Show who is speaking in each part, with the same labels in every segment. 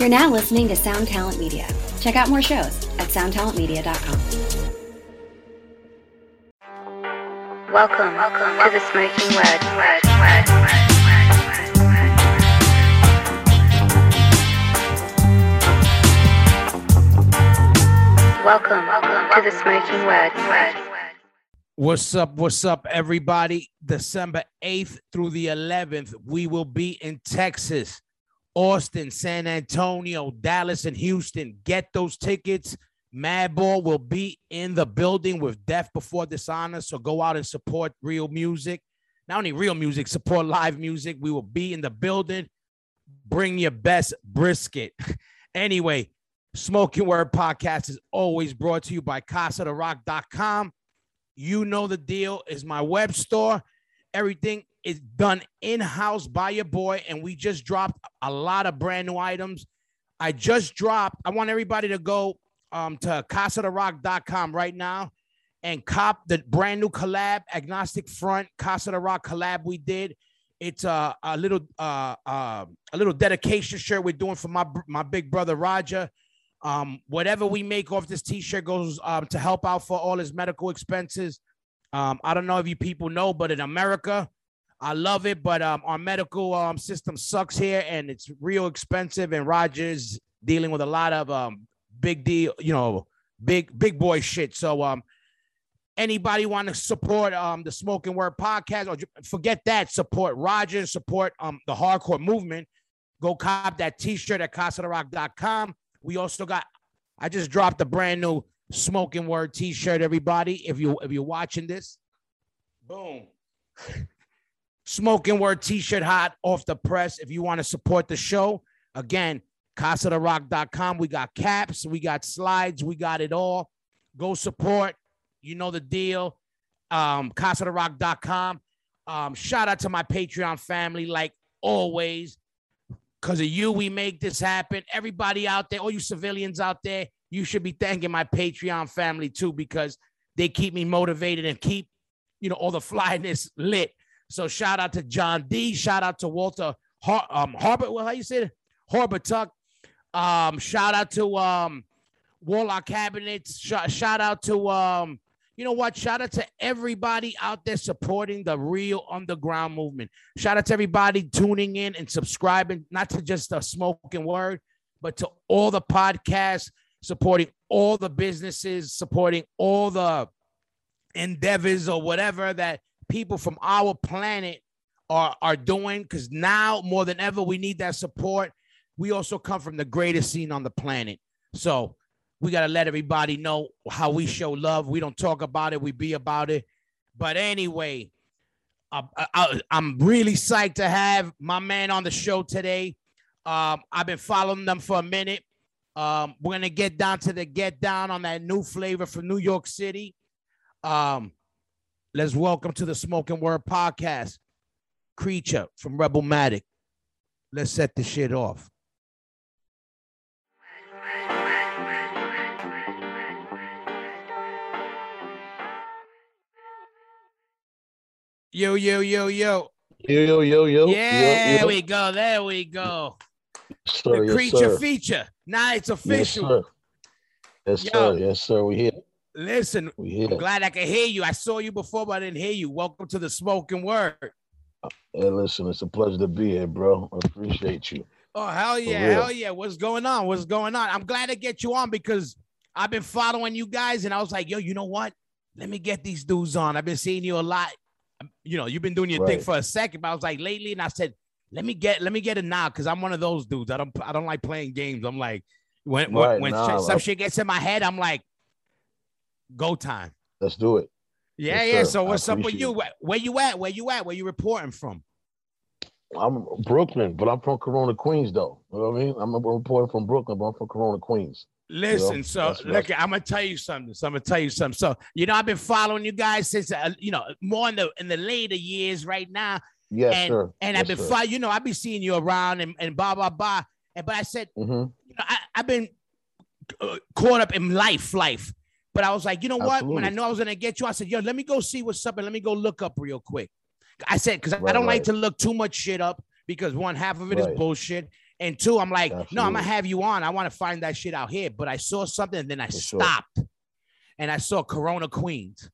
Speaker 1: You're now listening to Sound Talent Media. Check out more shows at soundtalentmedia.com.
Speaker 2: Welcome, welcome to the Smokin Word. word, word, word, word, word. Welcome, welcome to the Smokin Word. word.
Speaker 3: What's up? What's up, everybody? December 8th through the 11th, we will be in Texas, Austin, San Antonio, Dallas, and Houston. Get those tickets. Madball will be in the building with Death Before Dishonor. So go out and support real music. Not only real music, support live music. We will be in the building. Bring your best brisket. anyway, Smokin Word Podcast is always brought to you by CasaDeRoc.com. You know the deal is my web store. Everything is done in-house by your boy, and we just dropped a lot of brand new items. I just dropped. I want everybody to go um, to CasaDeRoc.com right now and cop the brand new collab, Agnostic Front Casa Roc collab we did. It's a, a little uh, uh, a little dedication shirt we're doing for my my big brother Roger. Um, whatever we make off this t-shirt goes um, to help out for all his medical expenses. Um, I don't know if you people know, but in America, I love it, but um, our medical um, system sucks here and it's real expensive. And Rogers dealing with a lot of um, big deal, you know, big big boy shit. So um, anybody want to support um the Smokin Word podcast or forget that, support Rogers, support um the hardcore movement. Go cop that t-shirt at CasaDeRoc.com. We also got, I just dropped a brand new Smokin Word t-shirt, everybody. If you if you're watching this, boom. Smokin Word t-shirt hot off the press. If you want to support the show, again, CasaDeRoc.com. We got caps, we got slides, we got it all. Go support. You know the deal. Um, CasaDeRoc.com. Um, shout out to my Patreon family, like always. Because of you, we make this happen. Everybody out there, all you civilians out there, you should be thanking my Patreon family too, because they keep me motivated and keep, you know, all the flyness lit. So shout out to John D. Shout out to Walter Har- um, Harbor. Well, how you say it? Tuck. Um, shout out to um, Warlock Cabinets. Sh- shout out to um, you know what? Shout out to everybody out there supporting the real underground movement. Shout out to everybody tuning in and subscribing, not to just the Smokin Word, but to all the podcasts, supporting all the businesses, supporting all the endeavors or whatever that people from our planet are, are doing. Because now more than ever, we need that support. We also come from the greatest scene on the planet. So we got to let everybody know how we show love. We don't talk about it, we be about it. But anyway, uh, I, am really psyched to have my man on the show today. Um, I've been following them for a minute. Um, we're gonna get down to the get down on that new flavor from New York City. Um, let's welcome to the Smokin Word podcast, Creature from RebelMatic. Let's set the shit off. Yo, yo, yo, yo.
Speaker 4: Yo, yo, yo, yo.
Speaker 3: Yeah,
Speaker 4: yo, yo.
Speaker 3: we go. There we go.
Speaker 4: Sir,
Speaker 3: the
Speaker 4: yes,
Speaker 3: creature
Speaker 4: sir.
Speaker 3: feature. Now it's
Speaker 4: Yes,
Speaker 3: official.
Speaker 4: sir. Yes,
Speaker 3: Yo.
Speaker 4: sir. Yes, sir. We here.
Speaker 3: Listen, oh,
Speaker 4: We here.
Speaker 3: I'm glad I can hear you. I saw you before, but I didn't hear you. Welcome to the Smokin Word.
Speaker 4: Hey, listen, it's a pleasure to be here, bro. I appreciate you.
Speaker 3: Oh, hell yeah. Hell yeah. What's going on? What's going on? I'm glad to get you on because I've been following you guys and I was like, yo, you know what? Let me get these dudes on. I've been seeing you a lot. You know, you've been doing your thing for a second, but I was like lately, and I said, let me get let me get it now because I'm one of those dudes. I don't I don't like playing games. I'm like, when when,
Speaker 4: Right,
Speaker 3: when
Speaker 4: nah,
Speaker 3: some
Speaker 4: I-
Speaker 3: shit gets in my head, I'm like, go time.
Speaker 4: Let's do it.
Speaker 3: Yeah,
Speaker 4: Yes,
Speaker 3: yeah.
Speaker 4: sir.
Speaker 3: So what's up with you? Where, where you at? Where you at? Where you reporting from?
Speaker 4: I'm Brooklyn, but I'm from Corona, Queens, though. You know what I mean? I'm reporting from Brooklyn, but I'm from Corona, Queens.
Speaker 3: Listen, so
Speaker 4: that's-
Speaker 3: look, I'm gonna tell you something. So I'm gonna tell you something. So you know, I've been following you guys since uh, you know more in the in the later years right now,
Speaker 4: Yes,
Speaker 3: and
Speaker 4: sir.
Speaker 3: and
Speaker 4: yes,
Speaker 3: I've been
Speaker 4: sir.
Speaker 3: fo- you know I've been seeing you around and and blah blah blah. And but I said,
Speaker 4: Mhm.
Speaker 3: you know, I, I've been uh, caught up in life, life. But I was like, you know what? When I know I was gonna get you, I said, yo, let me go see what's up and let me go look up real quick. I said because I don't like to look too much shit up because one half of it is
Speaker 4: Right.
Speaker 3: bullshit, And two, I'm like, no, I'm gonna have you on. I want to find that shit out here. But I saw something and then I
Speaker 4: For sure.
Speaker 3: stopped. And I saw Corona Queens.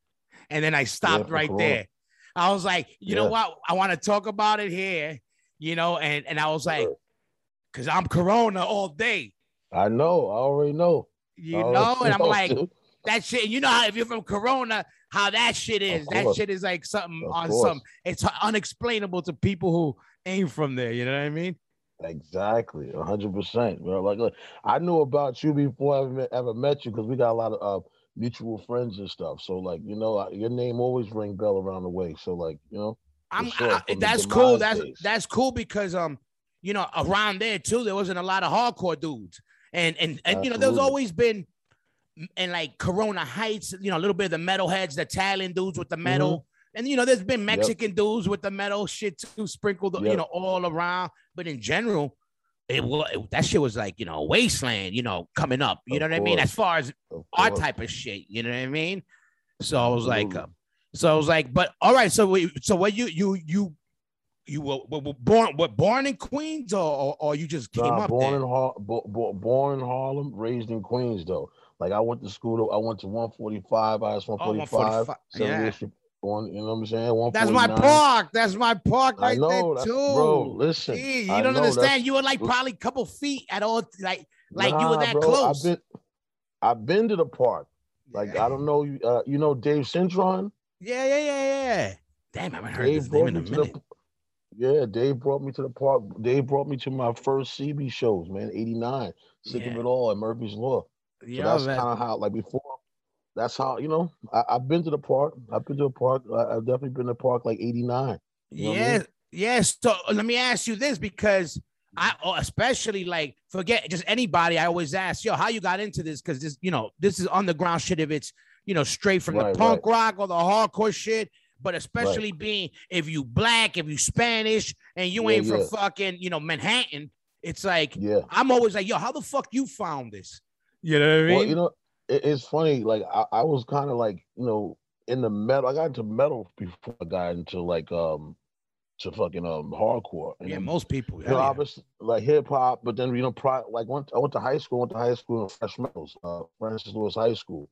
Speaker 3: And then I stopped
Speaker 4: for
Speaker 3: right
Speaker 4: Corona.
Speaker 3: there. I was like, you know what? I want to talk about it here, you know, and and I was like,
Speaker 4: Sure.
Speaker 3: because I'm Corona all day,
Speaker 4: I know. I already know.
Speaker 3: you know, and I'm like. That shit. And You know how if you're from Corona, how that shit is. That shit is like something
Speaker 4: Of
Speaker 3: on
Speaker 4: course.
Speaker 3: some. It's unexplainable to people who ain't from there. You know what I mean?
Speaker 4: Exactly, hundred percent. bro. Like, look, I knew about you before I ever met, ever met you because we got a lot of uh, mutual friends and stuff. So, like, you know, your name always ring bell around the way. So, like, you know,
Speaker 3: I'm.
Speaker 4: sure,
Speaker 3: I- that's cool. That's
Speaker 4: days.
Speaker 3: that's cool because um, you know, around there too, there wasn't a lot of hardcore dudes, and and and you know, there's always been, and like Corona Heights, you know, a little bit of the metalheads, the Italian dudes with the metal. And you know, there's been Mexican dudes with the metal shit too, sprinkled, you know, all around. But in general, it was that shit was like you know wasteland, you know, coming up. You
Speaker 4: Of
Speaker 3: know what I mean? As far as
Speaker 4: of
Speaker 3: our
Speaker 4: course.
Speaker 3: type of shit. You know what I mean? So I was like,
Speaker 4: Absolutely.
Speaker 3: um, so I was like, but all right. So we, so what you you you you were, were were born what born in Queens or or, or you just came
Speaker 4: Nah,
Speaker 3: up
Speaker 4: born
Speaker 3: there?
Speaker 4: in Har- bo- bo- born in Harlem, raised in Queens though. Like I went to school. I went to 145. I was
Speaker 3: Oh,
Speaker 4: 145.
Speaker 3: 145,
Speaker 4: Seven
Speaker 3: yeah.
Speaker 4: years Born, you know what I'm saying?
Speaker 3: That's my park. That's my park
Speaker 4: I
Speaker 3: right
Speaker 4: know,
Speaker 3: there too.
Speaker 4: bro. Listen,
Speaker 3: you
Speaker 4: I
Speaker 3: don't understand. You were like probably a couple feet at all, like like you were
Speaker 4: Nah,
Speaker 3: that
Speaker 4: bro,
Speaker 3: close.
Speaker 4: I've been, I've been to the park. Like I don't know, you- uh, you know Dave Centron.
Speaker 3: yeah, yeah, yeah, yeah. Damn, I haven't heard
Speaker 4: Dave
Speaker 3: his name in a minute.
Speaker 4: the. Yeah, Dave brought me to the park. Dave brought me to my first CB shows, man. '89, sick
Speaker 3: Yeah.
Speaker 4: of it all at Murphy's Law. So
Speaker 3: Yeah,
Speaker 4: that's kind of how, like before, that's how you know. I, I've been to the park. I've been to a park. I, I've definitely been to the park like '89. You know what I
Speaker 3: yeah,
Speaker 4: mean?
Speaker 3: yes. So let me ask you this because I oh, especially like forget just anybody. I always ask, yo, how you got into this? Because this, you know, this is underground shit. If it's you know straight from
Speaker 4: Right,
Speaker 3: the punk rock or the hardcore shit, but especially being if you black, if you Spanish, and you
Speaker 4: Yeah,
Speaker 3: ain't from
Speaker 4: yeah.
Speaker 3: fucking you know Manhattan, it's like
Speaker 4: Yeah.
Speaker 3: I'm always like, yo, how the fuck you found this? You know what I mean?
Speaker 4: Well, you know, it, it's funny. Like I, I was kind of like you know in the metal. I got into metal before I got into like um to fucking um hardcore. And
Speaker 3: yeah,
Speaker 4: then,
Speaker 3: most people.
Speaker 4: you know,
Speaker 3: yeah.
Speaker 4: obviously like hip hop, but then you know, pri- like went I went to high school. Went to high school in Fresh Meadows, uh, Francis Lewis High School,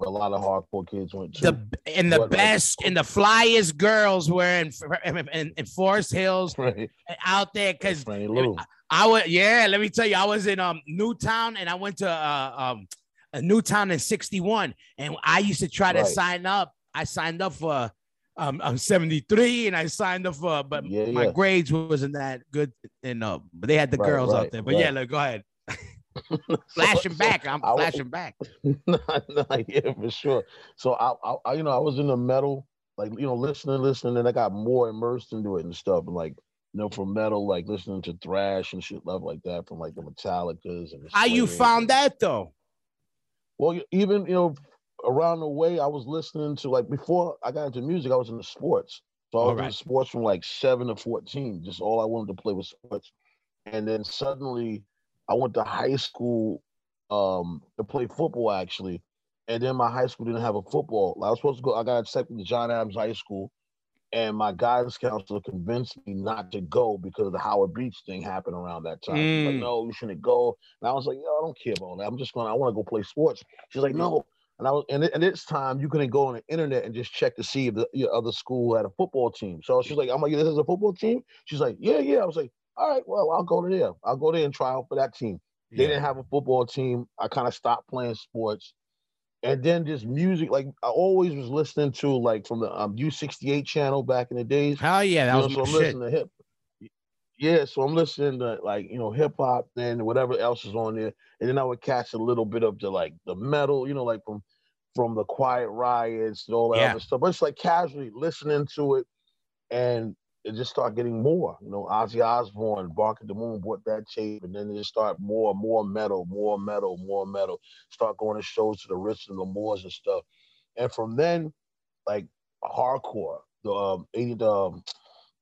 Speaker 4: a lot of hardcore kids went to.
Speaker 3: the and the
Speaker 4: What, like-
Speaker 3: best and the flyest girls were in in, in, Forest Hills
Speaker 4: Right,
Speaker 3: out there because
Speaker 4: Lou.
Speaker 3: I was yeah. Let me tell you, I was in um Newtown and I went to uh, um a Newtown in '61, and I used to try to
Speaker 4: Right.
Speaker 3: sign up. I signed up for um I'm 73, and I signed up for, but
Speaker 4: Yeah,
Speaker 3: my
Speaker 4: yeah.
Speaker 3: grades wasn't that good, and uh, but they had the
Speaker 4: Right,
Speaker 3: girls out there. But yeah, look, go ahead, flashing back. I'm
Speaker 4: I
Speaker 3: flashing back.
Speaker 4: nah, nah, yeah, for sure. So I, I, you know, I was in the metal, like you know, listening, listening, and I got more immersed into it and stuff, and like you know, from metal, like listening to thrash and shit, love like that, from like the Metallicas and the
Speaker 3: How you found that though?
Speaker 4: Well, even you know, around the way, I was listening to like before I got into music, I was into sports. So I was
Speaker 3: Alright.
Speaker 4: in sports from like seven to fourteen. Just all I wanted to play was sports. And then suddenly, I went to high school um, to play football actually. And then my high school didn't have a football. I was supposed to go. I got accepted to John Adams High School, and my guidance counselor convinced me not to go because of the Howard Beach thing happened around that time. She's like,
Speaker 3: Mm.
Speaker 4: no, you shouldn't go. And I was like, yo, I don't care about that. I'm just going. to I want to go play sports. She's like, no. And I was, and at this time, you couldn't go on the internet and just check to see if the your other school had a football team. So she's like, I'm like, this is a football team. She's like, yeah, yeah. I was like, all right, well, I'll go to there. I'll go there and try out for that team. They didn't have a football team. I kind of stopped playing sports. And then just music, like I always was listening to like from the um, U68 channel back in the days.
Speaker 3: Hell yeah, that
Speaker 4: You know,
Speaker 3: was
Speaker 4: so I'm
Speaker 3: shit.
Speaker 4: listening to hip. Yeah, so I'm listening to like you know hip hop, and whatever else is on there, and then I would catch a little bit of the like the metal, you know, like from from the Quiet Riots and all that
Speaker 3: Yeah.
Speaker 4: other stuff. But it's like casually listening to it, and it just start getting more. You know, Ozzy Osbourne, Bark at the Moon bought that tape, and then it just start more, more metal, more metal, more metal. Start going to shows to the Ritz and the Moors and stuff, and from then, like hardcore, the um, 80, the um,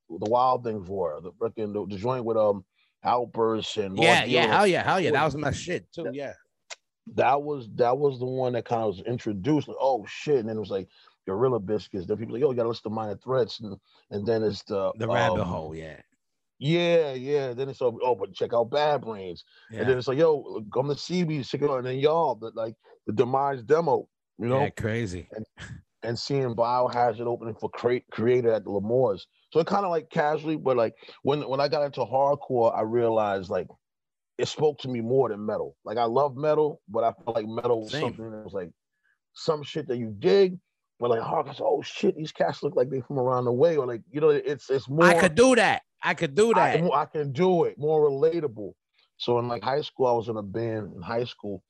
Speaker 4: the Wild Things were the freaking the, the joint with um Outburst and Lord
Speaker 3: Yeah, yeah, hell yeah, hell yeah. That
Speaker 4: was-
Speaker 3: my shit too. Yeah.
Speaker 4: that was that was the one that kind of was introduced. Like, oh shit! And then it was like Gorilla Biscuits. Then people like, oh, you gotta listen to Minor Threats, and and then it's the
Speaker 3: The rabbit
Speaker 4: um,
Speaker 3: hole, yeah.
Speaker 4: Yeah, yeah. Then it's oh, oh, but check out Bad Brains,
Speaker 3: Yeah,
Speaker 4: and then it's like, yo, come to CB, check it out, and then y'all, the, like the demise demo, you know,
Speaker 3: yeah crazy.
Speaker 4: and and seeing Biohazard opening for cre- Kreator at the L'Amours. So it kind of like casually, but like when when I got into hardcore, I realized like it spoke to me more than metal. Like I love metal, but I felt like metal was
Speaker 3: Same.
Speaker 4: something that was like some shit that you dig. But like hardcore, oh shit, these cats look like they from around the way, or like you know, it's it's more.
Speaker 3: I could do that. I could do that.
Speaker 4: can- I can do it more relatable. So in like high school, I was in a band in high school,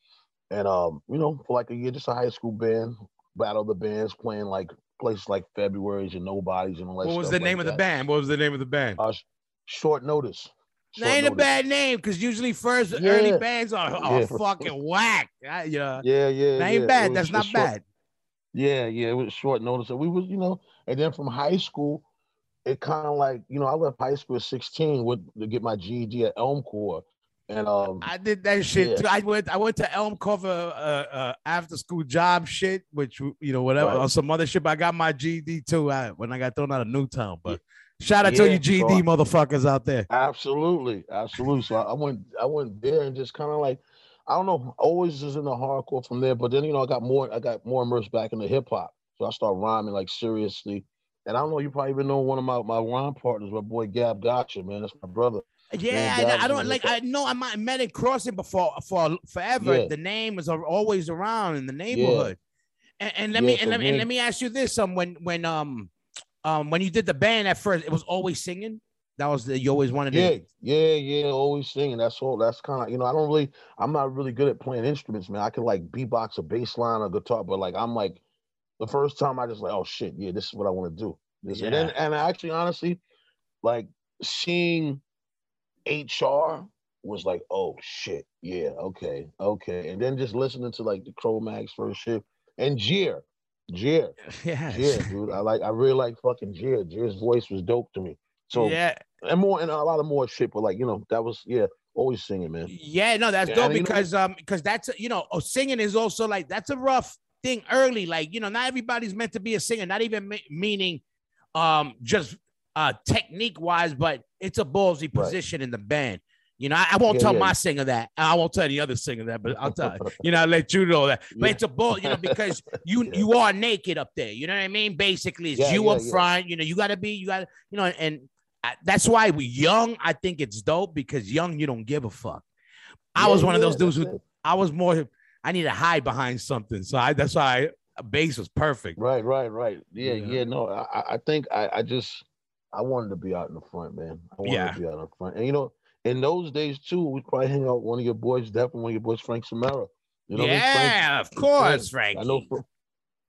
Speaker 4: and um, you know, for like a year, just a high school band, battle the bands, playing like places like February's and Nobodies and all that.
Speaker 3: What was the name
Speaker 4: like
Speaker 3: of the band? What was the name of the band?
Speaker 4: Uh, short notice.
Speaker 3: That
Speaker 4: Short
Speaker 3: ain't a bad name because usually first early bands are, are
Speaker 4: Yeah.
Speaker 3: fucking whack. I- yeah,
Speaker 4: Yeah, yeah.
Speaker 3: that ain't
Speaker 4: yeah.
Speaker 3: Bad. That's not
Speaker 4: short-
Speaker 3: bad.
Speaker 4: Yeah, yeah, it was short notice. And we was, you know, and then from high school, it kind of like, you know, I left high school at 16 with to get my GED at Elm Elmcor. And um
Speaker 3: I did that shit
Speaker 4: Yeah.
Speaker 3: too. I went. I went to Elmcor uh, uh, after school job shit, which you know whatever
Speaker 4: Right.
Speaker 3: or some other shit. But I got my GED too uh, when I got thrown out of Newtown. But shout out to you GED
Speaker 4: so
Speaker 3: motherfuckers out there.
Speaker 4: absolutely, absolutely. So I, I went I went there and just kind of like I don't know, always was in the hardcore from there. But then you know, I got more I got more immersed back into hip hop. So I started rhyming like seriously. And I don't know, you probably even know one of my, my rhyme partners, my boy Gab Gotcha, man. That's my brother.
Speaker 3: Yeah,
Speaker 4: that
Speaker 3: I, I don't like. I know I might met in crossing before for forever.
Speaker 4: Yeah.
Speaker 3: The name is always around in the neighborhood. And, and let me
Speaker 4: Yeah,
Speaker 3: and let me and
Speaker 4: me-
Speaker 3: let me ask you this: um, when when um um when you did the band at first, it was always singing. That was the you always wanted
Speaker 4: Yeah,
Speaker 3: to.
Speaker 4: yeah, yeah. Yeah. Always singing. That's all. That's kind of you know. I don't really. I'm not really good at playing instruments, man. I can like beatbox a bass line or guitar, but like I'm like the first time I just like, oh shit, yeah, this is what I want to do. This and then and actually, honestly, like seeing HR was like, oh shit, yeah, okay, okay, and then just listening to like the Cro-Mags first shit and Jeer, Jeer,
Speaker 3: Yeah,
Speaker 4: Jeer, dude. I like. I really like fucking Jeer. Jeer's voice was dope to me. So
Speaker 3: yeah,
Speaker 4: and more and a lot of more shit, but like you know, that was yeah, always singing, man.
Speaker 3: yeah. No, that's
Speaker 4: Yeah,
Speaker 3: dope
Speaker 4: you know-
Speaker 3: because um because that's you know oh, singing is also like that's a rough thing early. Like you know, not everybody's meant to be a singer. Not even me- meaning um just uh technique wise, but it's a ballsy
Speaker 4: Right.
Speaker 3: position in the band. You know, I, I won't
Speaker 4: Yeah,
Speaker 3: tell
Speaker 4: yeah.
Speaker 3: my singer that. I won't tell the other singer that, but I'll tell you know, I'll let you know that. But
Speaker 4: Yeah.
Speaker 3: it's a ball, you know, because you you are naked up there. You know what I mean? Basically, it's you up front. You know, you got to be, you got to, you know, and that's why we young. I think it's dope because young, you don't give a fuck. I
Speaker 4: Yeah,
Speaker 3: was one of those dudes who
Speaker 4: it.
Speaker 3: I was more. I need to hide behind something, so I that's why I, bass was perfect.
Speaker 4: Right, right, right. Yeah,
Speaker 3: Yeah.
Speaker 4: yeah. No, I, I- I think I, I just I wanted to be out in the front, man. I wanted
Speaker 3: Yeah.
Speaker 4: to be out in the front, and you know, in those days too, we probably hang out with one of your boys, definitely one of your boys, Frank Samara. You know, what I mean? Frank-
Speaker 3: yeah, of course,
Speaker 4: Frank, I know.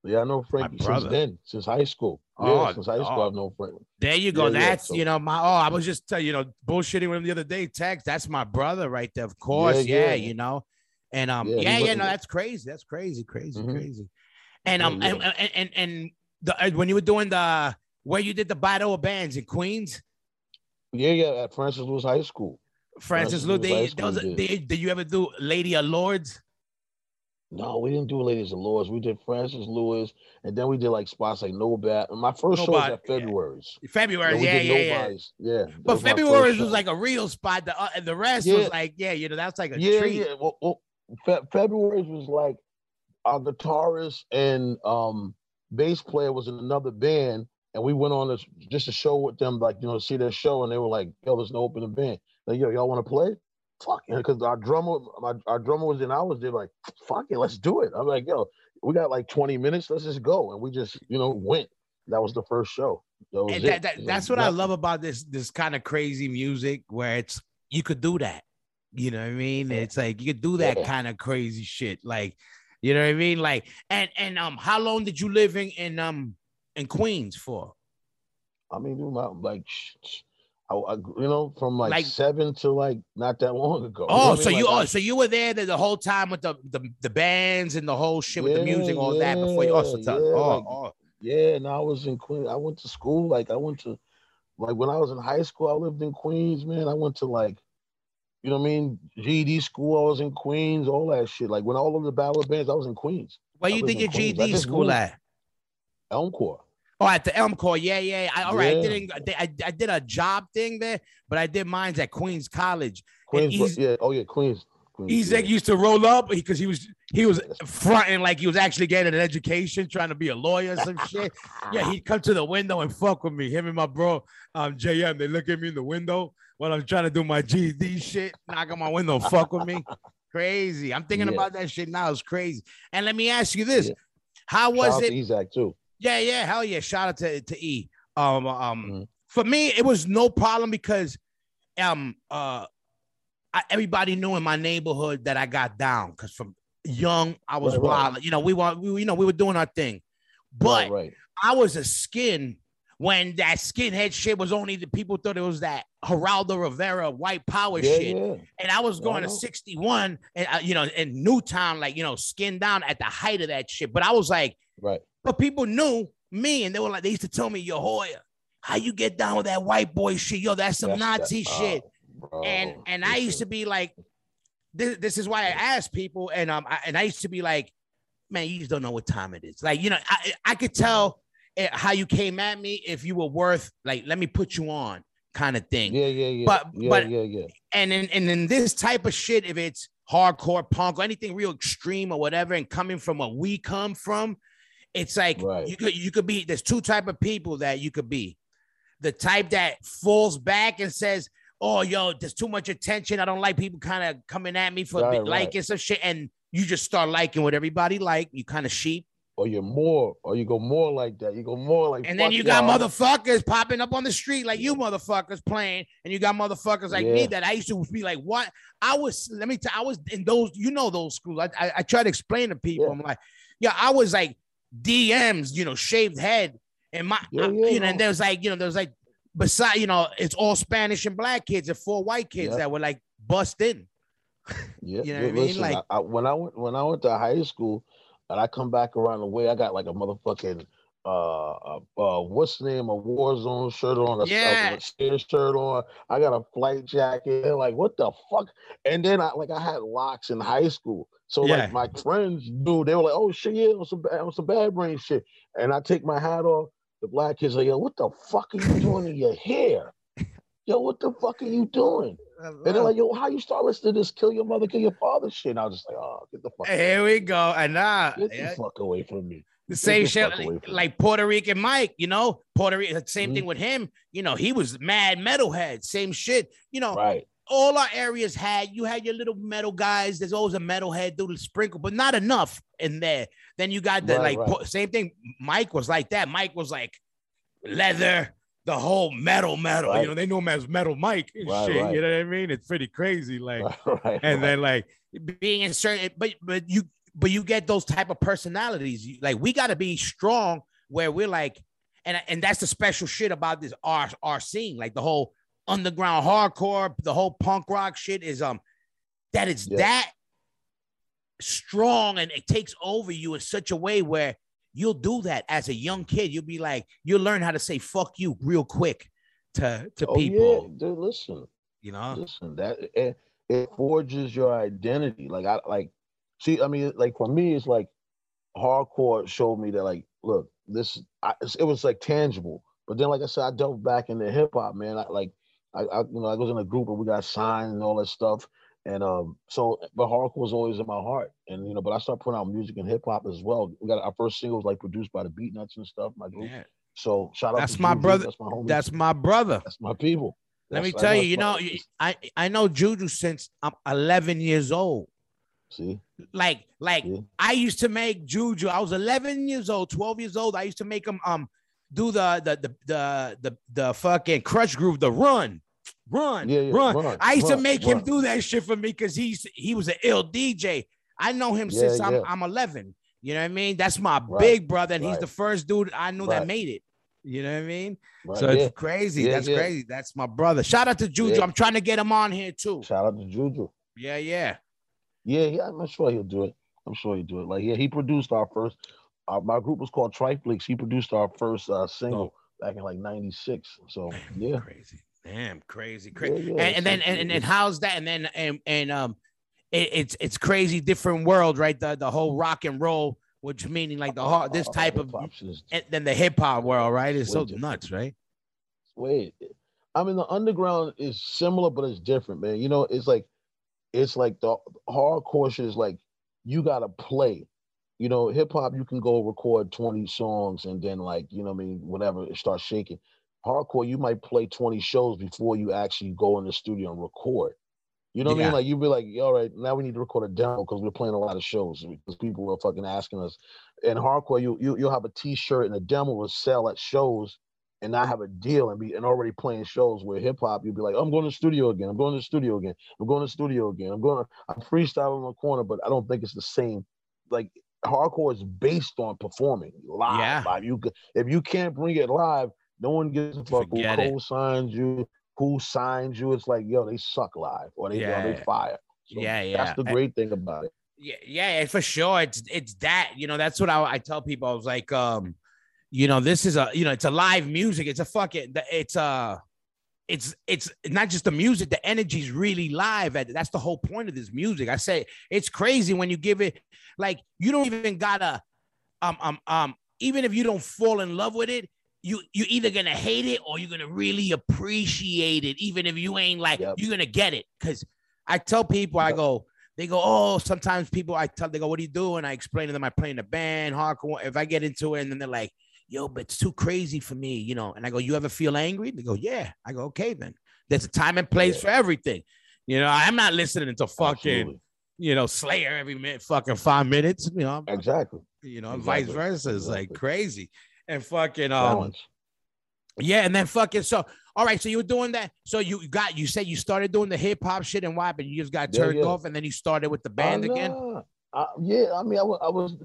Speaker 4: Yeah, I know Frank since then, since high school. Yeah,
Speaker 3: Oh,
Speaker 4: since high school,
Speaker 3: oh.
Speaker 4: I've known Frank.
Speaker 3: There you go.
Speaker 4: Yeah, yeah,
Speaker 3: that's
Speaker 4: so-
Speaker 3: you know my. Oh, I was just tell you know bullshitting with him the other day. Text. That's my brother right there. Of course. Yeah.
Speaker 4: yeah.
Speaker 3: You know. And um.
Speaker 4: Yeah,
Speaker 3: Yeah. Yeah. no, that's crazy. That's crazy. Crazy.
Speaker 4: Mhm.
Speaker 3: Crazy. And
Speaker 4: Yeah,
Speaker 3: um. And,
Speaker 4: yeah.
Speaker 3: and and and the uh, when you were doing the where you did the battle of bands in Queens,
Speaker 4: Yeah, yeah, at Francis Lewis High School.
Speaker 3: Francis
Speaker 4: Francis
Speaker 3: Lou.
Speaker 4: Lewis
Speaker 3: They,
Speaker 4: High School
Speaker 3: a-
Speaker 4: did.
Speaker 3: they, did you ever do Lady of Lords?
Speaker 4: No, we didn't do Ladies and Lords. We did Francis Lewis, and then we did like spots like No Bat. My first show was
Speaker 3: Nobody-
Speaker 4: at February's.
Speaker 3: February. Yeah.
Speaker 4: did
Speaker 3: Yeah. Yeah.
Speaker 4: Nobody's. Yeah. that
Speaker 3: But February was like a real spot. The uh, and the rest
Speaker 4: Yeah.
Speaker 3: was like, yeah, you know, that's like a
Speaker 4: yeah,
Speaker 3: treat.
Speaker 4: yeah. Well, well Fe- February's was like our guitarist and um bass player was in another band, and we went on this just to show with them, like you know, see their show, and they were like, "Yo, there's no opening band. Like, yo, y'all want to play?" Fuck it, because our drummer, my, our drummer was in. I was there, like, "Fuck it, let's do it." I'm like, "Yo, we got like 20 minutes. Let's just go," and we just, you know, went. That was the first show. That
Speaker 3: that, that, that's what I love about this this kind of crazy music where it's you could do that. You know what I mean? It's like you could do that
Speaker 4: Yeah.
Speaker 3: kind of crazy shit. Like, you know what I mean? Like, and and um, how long did you live in in um in Queens for?
Speaker 4: I mean, dude, my, like, I, I- you know, from like,
Speaker 3: Like-
Speaker 4: seven to like not that long ago. You oh, know
Speaker 3: Oh,
Speaker 4: I
Speaker 3: so
Speaker 4: mean?
Speaker 3: you
Speaker 4: Like,
Speaker 3: oh, so you were there the, the whole time with the, the the bands and the whole shit with the music,
Speaker 4: Yeah,
Speaker 3: all that before you oh, also
Speaker 4: yeah, yeah,
Speaker 3: oh,
Speaker 4: like-
Speaker 3: oh,
Speaker 4: Yeah, and I was in Queens. I went to school. Like I went to, like when I was in high school, I lived in Queens. Man, I went to like, you know what I mean? GED school. I was in Queens. All that shit. Like when all of the battle bands, I was in Queens.
Speaker 3: where you did your. GED school at?
Speaker 4: Elmcor.
Speaker 3: Oh, at the Elmcor. Yeah, yeah. I, all right. I didn't. I, I did a job thing there, but I did mine's at Queens College.
Speaker 4: Queens, yeah, oh yeah, Queens. Queens
Speaker 3: Ezek
Speaker 4: yeah.
Speaker 3: used to roll up because he was he was fronting like he was actually getting an education, trying to be a lawyer or some shit. Yeah, he'd come to the window and fuck with me. Him and my bro, um, JM, they look at me in the window while I'm trying to do my GD shit, knock on my window, fuck with me. Crazy. I'm thinking
Speaker 4: Yeah.
Speaker 3: about that shit now. It's crazy. And let me ask you this:
Speaker 4: Yeah.
Speaker 3: How was
Speaker 4: out
Speaker 3: it?
Speaker 4: to Ezak too.
Speaker 3: Yeah, yeah, hell yeah. Shout out to, to E. Um, um,
Speaker 4: Mhm.
Speaker 3: for me, it was no problem because um uh I, everybody knew in my neighborhood that I got down because from young I was
Speaker 4: Right, right.
Speaker 3: wild. You know, we were we, you know we were doing our thing, but
Speaker 4: right, right.
Speaker 3: I was a skin when that skinhead shit was only the people thought it was that Geraldo Rivera white power
Speaker 4: yeah,
Speaker 3: shit.
Speaker 4: yeah.
Speaker 3: And I was
Speaker 4: Yeah,
Speaker 3: going to 61 and uh, you know in Newtown, like you know, skin down at the height of that shit. But I was like,
Speaker 4: Right.
Speaker 3: But people knew me and they were like, they used to tell me, Yo, Hoya, how you get down with that white boy shit? Yo, that's some
Speaker 4: That's-
Speaker 3: Nazi
Speaker 4: that-
Speaker 3: shit.
Speaker 4: bro,
Speaker 3: and and I used to be like, this, this is why I ask people, and um, I, and I used to be like, man, you just don't know what time it is. Like, you know, I I could tell eh, how you came at me if you were worth like, let me put you on kind of thing.
Speaker 4: Yeah, yeah, yeah.
Speaker 3: But-
Speaker 4: yeah,
Speaker 3: but-
Speaker 4: yeah, yeah.
Speaker 3: And in and in this type of shit, if it's hardcore punk or anything real extreme or whatever, and coming from where we come from, it's like
Speaker 4: Right.
Speaker 3: you could you could be there's two type of people that you could be. The type that falls back and says, Oh, yo, there's too much attention. I don't like people kind of coming at me for
Speaker 4: Right, right.
Speaker 3: liking some shit. And you just start liking what everybody like. You kind of sheep.
Speaker 4: Or you're more, or you go more like that. You go more like.
Speaker 3: And then you got
Speaker 4: y'all.
Speaker 3: motherfuckers popping up on the street like you motherfuckers playing, and you got motherfuckers like me that I used to be like, what? I was, let me tell I was in those, you know, those schools. I, I, I try to explain to people.
Speaker 4: Yeah.
Speaker 3: I'm like, yeah, I was like DMs, you know, shaved head. And my,
Speaker 4: Yeah, yeah,
Speaker 3: you know, and there was like, you know, there was like, beside, you know, it's all Spanish and black kids and four white kids
Speaker 4: Yeah.
Speaker 3: that were like bust in.
Speaker 4: Yeah,
Speaker 3: You know what I mean?
Speaker 4: listen,
Speaker 3: Like-
Speaker 4: I, I, when I went when I went to high school, and I come back around the way, I got like a motherfucking uh, uh, uh what's the name, a Warzone shirt on, a,
Speaker 3: Yeah.
Speaker 4: a, Spears shirt on. I got a flight jacket. Like, what the fuck? And then I like I had locks in high school, so
Speaker 3: Yeah.
Speaker 4: like my friends knew they were like, oh shit, yeah, it was some bad, some bad brain shit. And I take my hat off. The black kids are like, yo, what the fuck are you doing in your hair? Yo, what the fuck are you doing? And they're like, yo, how you start listening to this kill your mother, kill your father shit? And I was just like, oh, get the fuck,
Speaker 3: Here we go. And uh,
Speaker 4: get
Speaker 3: yeah,
Speaker 4: the fuck away from me.
Speaker 3: The same shit like, like Puerto Rican Mike, you know, Puerto Rican, same
Speaker 4: Mhm.
Speaker 3: thing with him. You know, he was mad metalhead, same shit. You know,
Speaker 4: Right.
Speaker 3: all our areas had you had your little metal guys. There's always a metalhead do the sprinkle, but not enough in there. Then you got the
Speaker 4: Right,
Speaker 3: like
Speaker 4: right.
Speaker 3: same thing. Mike was like that. Mike was like leather, the whole metal, metal. You know, they know him as Metal Mike and
Speaker 4: Right,
Speaker 3: shit.
Speaker 4: right.
Speaker 3: You know what I mean? It's pretty crazy. Like,
Speaker 4: right, right.
Speaker 3: and
Speaker 4: right.
Speaker 3: then like being in certain but but you but you get those type of personalities You- like we got to be strong where we're like and and that's the special shit about this our our scene like the whole underground hardcore the whole punk rock shit is um that it's
Speaker 4: Yeah.
Speaker 3: that strong and it takes over you in such a way where you'll do that as a young kid you'll be like you'll learn how to say fuck you real quick to to
Speaker 4: oh,
Speaker 3: people
Speaker 4: yeah, dude, listen.
Speaker 3: you know
Speaker 4: Listen, that it, it forges your identity. Like I like see, I mean, like for me, it's like hardcore showed me that like, look, this, I, it was like tangible. But then, like I said, I delved back into hip hop, man. I like I, I you know I was in a group and we got signed and all that stuff. And um, so but hardcore was always in my heart. And you know, but I started putting out music and hip hop as well. We got our first single was like produced by the Beatnuts and stuff, my group.
Speaker 3: yeah.
Speaker 4: So shout out
Speaker 3: That's
Speaker 4: to
Speaker 3: my
Speaker 4: Juju,
Speaker 3: brother-
Speaker 4: That's my homie.
Speaker 3: that's my brother
Speaker 4: that's my people.
Speaker 3: Let me tell you, you know, I I know Juju since I'm 11 years old.
Speaker 4: See,
Speaker 3: Like like
Speaker 4: Yeah.
Speaker 3: I used to make Juju. I was 11 years old, 12 years old. I used to make him um do the the the the the, the fucking Krush Groove, the run, run,
Speaker 4: Yeah, yeah,
Speaker 3: run.
Speaker 4: run,
Speaker 3: I used to
Speaker 4: run,
Speaker 3: make him do that shit for me because he's he was an ill DJ. I know him
Speaker 4: Yeah,
Speaker 3: since I'm. I'm 11. You know what I mean? That's my
Speaker 4: Right,
Speaker 3: big brother, and he's the first dude I knew that made it. You know what I mean?
Speaker 4: right?
Speaker 3: So it's crazy. That's crazy. That's my brother. Shout out to Juju. I'm trying to get him on here too.
Speaker 4: Shout out to Juju.
Speaker 3: Yeah, yeah.
Speaker 4: Yeah, yeah, I'm sure he'll do it. I'm sure he'll do it. Like, yeah, he produced our first. Uh, my group was called Triflix. He produced our first uh, single back in like '96. So yeah,
Speaker 3: Crazy. Damn, crazy, crazy.
Speaker 4: yeah,
Speaker 3: and, and then and, and, and how's that? And then and and um it, it's it's crazy different world, right? The the whole rock and roll which meaning like the hard this
Speaker 4: Oh,
Speaker 3: type of
Speaker 4: hip-hop shit is
Speaker 3: and then the hip hop world, right? It's so
Speaker 4: different.
Speaker 3: nuts, right?
Speaker 4: Wait, I mean the underground is similar, but it's different, man. You know, it's like it's like the hardcore shit is like you gotta play. You know, hip hop you can go record 20 songs and then like, you know what I mean, whatever, it starts shaking. Hardcore, you might play 20 shows before you actually go in the studio and record. You know what I mean? Like you'd be like, all right, now we need to record a demo because we're playing a lot of shows because people are fucking asking us. And hardcore, you you you'll have a t-shirt and a demo will sell at shows and not have a deal and be and already playing shows where hip hop, you'd be like, I'm going to the studio again. I'm going to the studio again. I'm going to the studio again. I'm going to I'm freestyling on the corner, but I don't think it's the same. Like hardcore is based on performing live.
Speaker 3: Yeah.
Speaker 4: live. You if you can't bring it live, no one gives a fuck who
Speaker 3: Forget it.
Speaker 4: co-signs you, who signs you. It's like, yo, they suck live or they,
Speaker 3: Yeah.
Speaker 4: they fire. So
Speaker 3: Yeah, yeah.
Speaker 4: That's the great thing about it.
Speaker 3: Yeah, yeah, for sure. It's it's that, you know, that's what I, I tell people. I was like, um, you know, this is a, you know, it's a live music. It's a fucking, it's a, it's it's not just the music. The energy's really live. At that's the whole point of this music. I say it's crazy when you give it, like you don't even gotta, um, um, um, even if you don't fall in love with it, you you either gonna hate it or you're gonna really appreciate it. Even if you ain't like,
Speaker 4: Yep.
Speaker 3: you're gonna get it. Cause I tell people, I go, they go, oh, sometimes people I tell they go, what do you do? And I explain to them, I play in a band, hardcore. If I get into it, and then they're like, yo, but it's too crazy for me, you know. And I go, you ever feel angry? They go, yeah. I go, okay, then. There's a time and place
Speaker 4: Yeah.
Speaker 3: for everything. You know, I'm not listening to fucking,
Speaker 4: Absolutely.
Speaker 3: you know, Slayer every minute, fucking five minutes. You know,
Speaker 4: Exactly.
Speaker 3: you know, and vice
Speaker 4: Exactly.
Speaker 3: versa. It's like crazy. And fucking um,
Speaker 4: Balance.
Speaker 3: yeah, and then fucking so all right, so you were doing that. So you got you said you started doing the hip hop shit and why, but you just got turned
Speaker 4: yeah.
Speaker 3: off and then you started with the band again.
Speaker 4: nah. I, yeah, I mean, I was, I was,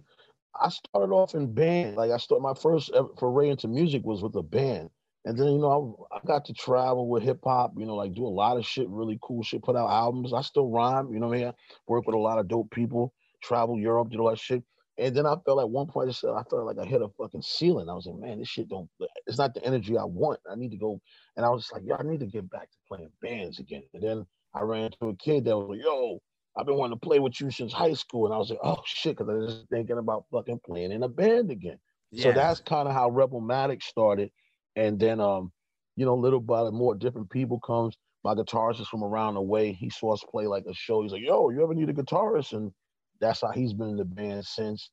Speaker 4: I started off in band. Like I started my first foray into music was with a band, and then you know I, I got to travel with hip hop. You know, like do a lot of shit, really cool shit. Put out albums. I still rhyme. You know what I mean? Work with a lot of dope people. Travel Europe, did all that shit. And then I felt at one point, I, I felt like I hit a fucking ceiling. I was like, man, this shit don't. It's not the energy I want. I need to go. And I was like, yo, I need to get back to playing bands again. And then I ran into a kid that was like, yo, I've been wanting to play with you since high school. And I was like, oh shit, because I was just thinking about fucking playing in a band again. So that's kind of how Rebel Rebelmatic started. And then um, you know, little by little more different people comes. My guitarist is from around the way. He saw us play like a show. He's like, yo, you ever need a guitarist? And that's how he's been in the band since.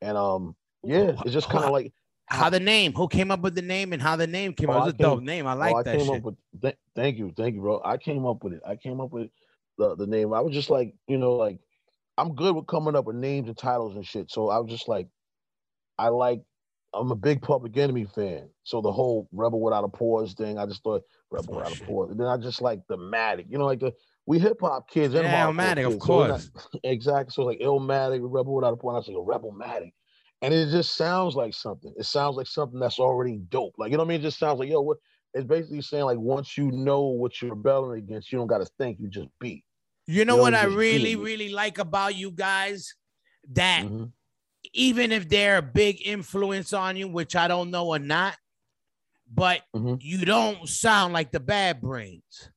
Speaker 4: And um, yeah, it's just kind of like
Speaker 3: how the name, who came up with the name and how the name came
Speaker 4: Oh,
Speaker 3: up. It
Speaker 4: I
Speaker 3: was a dope name. I
Speaker 4: Oh,
Speaker 3: like
Speaker 4: I
Speaker 3: that
Speaker 4: came
Speaker 3: shit.
Speaker 4: up with th- thank you, thank you, bro. I came up with it. I came up with the, the name. I was just like, you know, like I'm good with coming up with names and titles and shit. So I was just like, I like I'm a big Public Enemy fan. So the whole Rebel Without a Pause thing, I just thought Rebel Without a Pause. And then I just like the Matic, you know, like the we hip hop kids and
Speaker 3: Yeah, Illmatic, of
Speaker 4: kids, so we're
Speaker 3: course.
Speaker 4: not- exactly. So like Illmatic, Rebel Without a Pause. I was like a RebelMatic. And it just sounds like something. It sounds like something that's already dope. Like, you know what I mean? It just sounds like, yo, what it's basically saying like once you know what you're rebelling against, you don't gotta think, you just be.
Speaker 3: You know
Speaker 4: You
Speaker 3: what I really,
Speaker 4: it.
Speaker 3: really like about you guys? That
Speaker 4: Mhm.
Speaker 3: even if they're a big influence on you, which I don't know or not, but
Speaker 4: Mhm.
Speaker 3: you don't sound like the bad brains.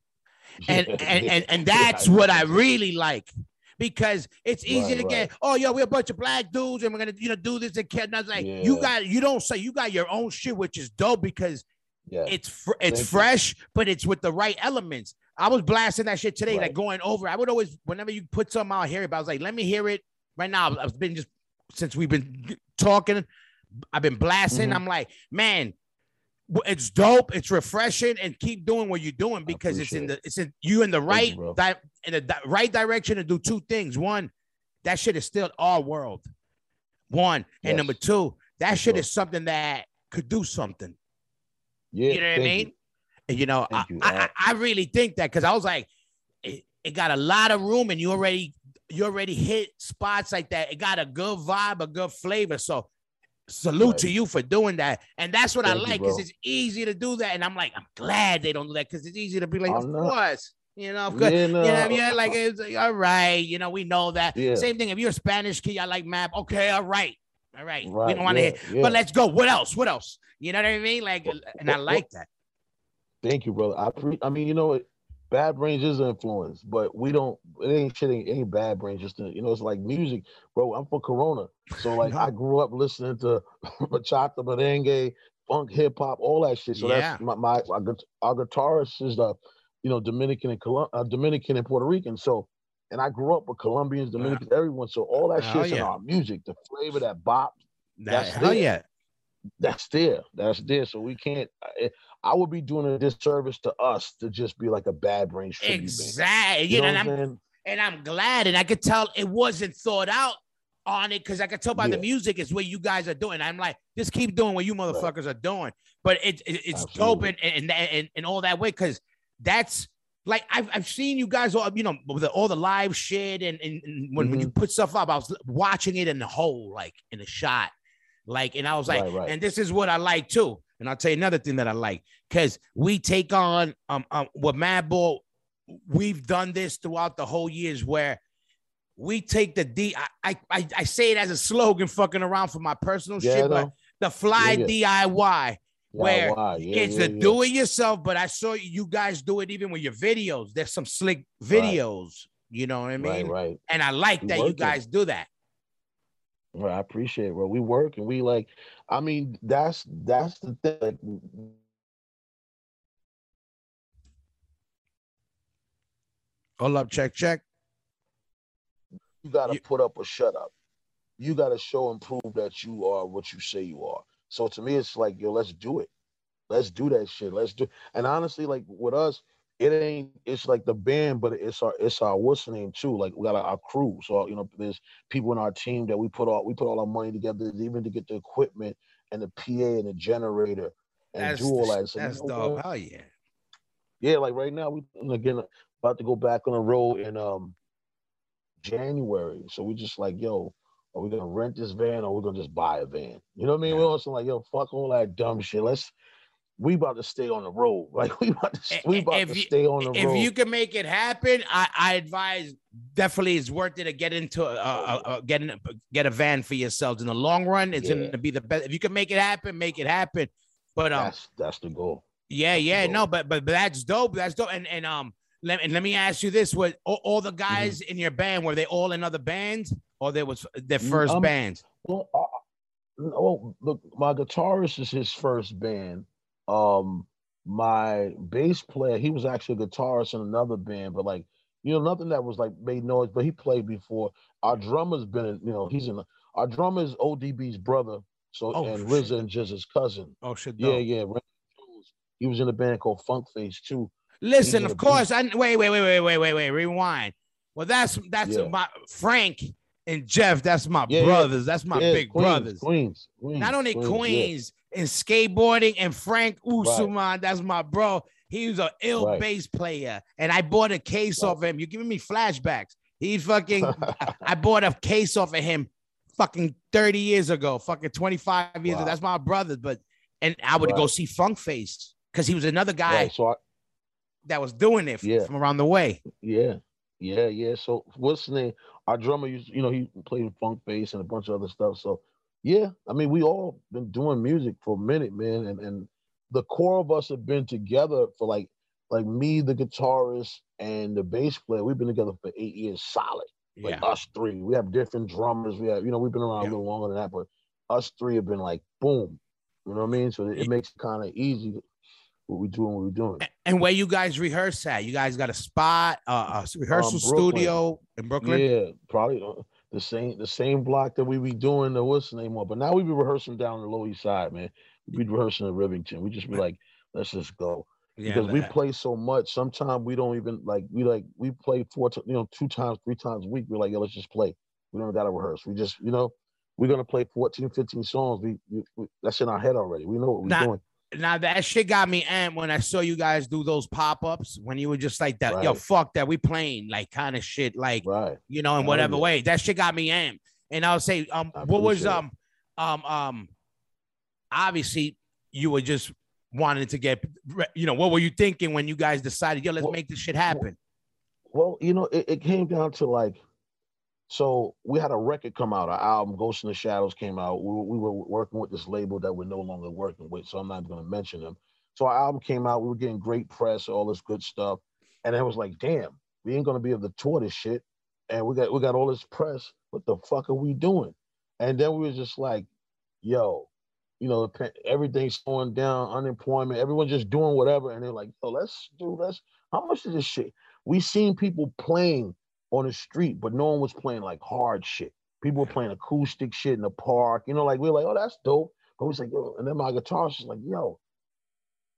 Speaker 3: And
Speaker 4: Yeah,
Speaker 3: and and, and that's
Speaker 4: I
Speaker 3: what I really like. Because it's easy
Speaker 4: Right,
Speaker 3: to get, oh yo, we're a bunch of black dudes and we're gonna, you know, do this and kid. And I was like, you got you don't say you got your own shit, which is dope because
Speaker 4: Yeah.
Speaker 3: it's fr- it's
Speaker 4: Thank you.
Speaker 3: fresh, but it's with the right elements. I was blasting that shit today, like going over. I would always, whenever you put something out, hear it. But I was like, let me hear it right now. I've been just since we've been talking, I've been blasting.
Speaker 4: Mhm.
Speaker 3: I'm like, man, it's dope. It's refreshing, and keep doing what you're doing because it's in the it's in you in the right
Speaker 4: you,
Speaker 3: di- in the di- right direction to do two things. One, that shit is still our world. One and number two, that shit
Speaker 4: sure.
Speaker 3: is something that could do something.
Speaker 4: Yeah,
Speaker 3: You know what I mean?
Speaker 4: you.
Speaker 3: You know, I,
Speaker 4: you.
Speaker 3: I, I I really think that because I was like, it, it got a lot of room, and you already you already hit spots like that. It got a good vibe, a good flavor. So salute to you for doing that. And that's what I
Speaker 4: Thank you,
Speaker 3: like because it's easy to do that. And I'm like, I'm glad they don't do that because it's easy to be like,
Speaker 4: I
Speaker 3: of
Speaker 4: know.
Speaker 3: course, you know, of course.
Speaker 4: Yeah,
Speaker 3: You know, what I
Speaker 4: no,
Speaker 3: mean? like it's like, all right, you know, we know that.
Speaker 4: Yeah.
Speaker 3: Same thing. If you're a Spanish kid, I like map. Okay, all right, all right. we don't want to
Speaker 4: yeah,
Speaker 3: hear,
Speaker 4: yeah.
Speaker 3: but let's go. What else? What else? You know what I mean? Like, and I like that.
Speaker 4: Thank you, brother. I pre- I mean, you know? Bad Brains is an influence, but we don't. It ain't shit. Ain't, ain't Bad Brains. Just you know, it's like music, bro. I'm from Corona, so like I grew up listening to bachata, merengue, funk, hip hop, all that shit. So
Speaker 3: Yeah.
Speaker 4: that's my, my our, guit- our guitarist is the, you know, Dominican and Colum- uh, Dominican and Puerto Rican. So, and I grew up with Colombians, Dominicans, everyone. So all that shit's in our music. The flavor, that bop,
Speaker 3: That,
Speaker 4: That's
Speaker 3: hell
Speaker 4: it.
Speaker 3: yeah.
Speaker 4: that's there. That's there. So we can't. I, eh, I would be doing a disservice to us to just be like a bad brain tribute band.
Speaker 3: Exactly.
Speaker 4: You
Speaker 3: You
Speaker 4: know
Speaker 3: and
Speaker 4: I'm
Speaker 3: I'm and I'm glad, and I could tell it wasn't thought out on it because I could tell by the music is what you guys are doing. I'm like, just keep doing what you motherfuckers are doing. But it, it it's dope and and, and and all that way because that's like I've, I've seen you guys all you know with all the live shit and, and, and when, when you
Speaker 4: Mm-hmm.
Speaker 3: put stuff up, I was watching it in the whole like in a shot. Like, and I was like,
Speaker 4: Right, right.
Speaker 3: and this is what I like too. And I'll tell you another thing that I like because we take on um, um with Madball, we've done this throughout the whole years where we take the D. I, I I say it as a slogan, fucking around for my personal
Speaker 4: Yeah,
Speaker 3: shit, but the fly
Speaker 4: Yeah,
Speaker 3: DIY. Where
Speaker 4: why? Yeah,
Speaker 3: it's
Speaker 4: yeah,
Speaker 3: the
Speaker 4: yeah.
Speaker 3: do it yourself, but I saw you guys do it even with your videos. There's some slick videos, you know what I mean?
Speaker 4: Right, right.
Speaker 3: And I like
Speaker 4: We
Speaker 3: that you guys do that.
Speaker 4: Right, I appreciate it, bro. We work and we like. I mean, that's that's the thing. Like,
Speaker 3: Hold up, check, check.
Speaker 4: you got to
Speaker 3: You-
Speaker 4: put up or shut up. You got to show and prove that you are what you say you are. So to me, it's like, yo, let's do it. Let's do that shit. Let's do. And honestly, like with us, it ain't. It's like the band, but it's our it's our what's the name too. Like we got our, our crew. So you know, there's people in our team that we put all we put all our money together, even to get the equipment and the PA and the generator and
Speaker 3: That's
Speaker 4: do all
Speaker 3: the-
Speaker 4: that. So, you
Speaker 3: that's
Speaker 4: know
Speaker 3: dope. yeah.
Speaker 4: Yeah, like right now we again about to go back on the road in um January. So we just like, yo, are we gonna rent this van or we're gonna just buy a van? You know what I mean?
Speaker 3: Yeah.
Speaker 4: We're also like, yo, fuck all that dumb shit. Let's we about to stay on the road. Like we about to we about
Speaker 3: if
Speaker 4: to
Speaker 3: you-
Speaker 4: stay on the
Speaker 3: if
Speaker 4: road.
Speaker 3: If you can make it happen, I, I advise definitely it's worth it to get into a, a, a, get in, get a van for yourselves in the long run. It's
Speaker 4: Yeah.
Speaker 3: going to be the best. If you can make it happen, make it happen. But um,
Speaker 4: that's that's the goal.
Speaker 3: yeah, yeah,
Speaker 4: dope.
Speaker 3: no, but but but that's dope. That's dope. And and um, let and let me ask you this: What all, all
Speaker 4: Mm-hmm.
Speaker 3: the guys in your band were they all in other bands, or there was their
Speaker 4: Mm,
Speaker 3: first
Speaker 4: um,
Speaker 3: bands?
Speaker 4: Well, uh, no, look, my guitarist is his first band. Um, my bass player, he was actually a guitarist in another band, but like, you know, nothing that was like made noise, but he played before. Our drummer's been in, you know, he's in our drummer is ODB's brother, so
Speaker 3: Oh,
Speaker 4: and
Speaker 3: shit.
Speaker 4: RZA and GZA's cousin.
Speaker 3: Oh shit,
Speaker 4: Yeah, yeah. Jones, He was in a band called Funk Face too.
Speaker 3: Listen, of course. I wait, wait, wait, wait, wait, wait, wait. Rewind. Well, that's that's
Speaker 4: Yeah.
Speaker 3: my Frank and Jeff. That's my
Speaker 4: Yeah, yeah.
Speaker 3: brothers. That's my
Speaker 4: Yeah,
Speaker 3: big
Speaker 4: Queens,
Speaker 3: brothers.
Speaker 4: Queens, Queens.
Speaker 3: Not only
Speaker 4: yeah.
Speaker 3: Queens and skateboarding and Frank Usman. That's my bro. He was an ill
Speaker 4: Right.
Speaker 3: bass player, and I bought a case
Speaker 4: Right.
Speaker 3: off him. You're giving me flashbacks. He fucking. I bought a case off of him, fucking 30 years ago, fucking 25 years. ago. That's my brother. But and I would go see Funk Face because he was another guy
Speaker 4: Right, so I,
Speaker 3: that was doing it
Speaker 4: Yeah.
Speaker 3: from around the way.
Speaker 4: Yeah, yeah, yeah. So what's the name? Our drummer used, you know, he played funk bass and a bunch of other stuff. So yeah, I mean, we all been doing music for a minute, man, and and the core of us have been together for like like me, the guitarist, and the bass player. We've been together for eight years solid. Like
Speaker 3: Yeah.
Speaker 4: us three, we have different drummers. We have, you know, we've been around
Speaker 3: Yeah.
Speaker 4: a little longer than that, but us three have been like boom. You know what I mean? So it, it makes it kind of easy what we doing, what we're doing.
Speaker 3: And where you guys rehearse at? You guys got a spot, uh, a s- rehearsal
Speaker 4: Um,
Speaker 3: studio in Brooklyn?
Speaker 4: Yeah, probably uh, the same the same block that we be doing the what's the name of. But now we be rehearsing down the Lower East Side, man. We be rehearsing in Rivington. We just be like, let's just go
Speaker 3: Yeah,
Speaker 4: because we play so much. Sometimes we don't even like we like we play four, you know, two times, three times a week. We're like, yo, let's just play. We don't got to rehearse. We just, you know, we're gonna play 14, 15 songs. We, we, we that's in our head already. We know what we're
Speaker 3: Nah,
Speaker 4: doing.
Speaker 3: Now that shit got me amped when I saw you guys do those pop-ups when you were just like that, yo, fuck that, we playing like kind of shit, like
Speaker 4: Right.
Speaker 3: you know, in whatever way. That shit got me amped. And I'll say, um,
Speaker 4: I
Speaker 3: what was um, um, um, obviously you were just wanting to get, you know, what were you thinking when you guys decided, yo, let's
Speaker 4: Well-
Speaker 3: make this shit happen?
Speaker 4: Well, you know, it, it came down to like, so we had a record come out. Our album "Ghost in the Shadows" came out. We, were- we were working with this label that we're no longer working with, so I'm not going to mention them. So our album came out. We were getting great press, all this good stuff, And it was like, damn, we ain't gonna be able to tour this shit. And we got we got all this press. What the fuck are we doing? And then we were just like, yo, you know, everything's slowing down, unemployment, everyone's just doing whatever. And they're like, yo, let's do let's how much is this shit? We seen people playing on the street, but no one was playing like hard shit. People were playing acoustic shit in the park, you know, like we are like, oh, that's dope. But we was like, yo, and then my guitarist was like, yo,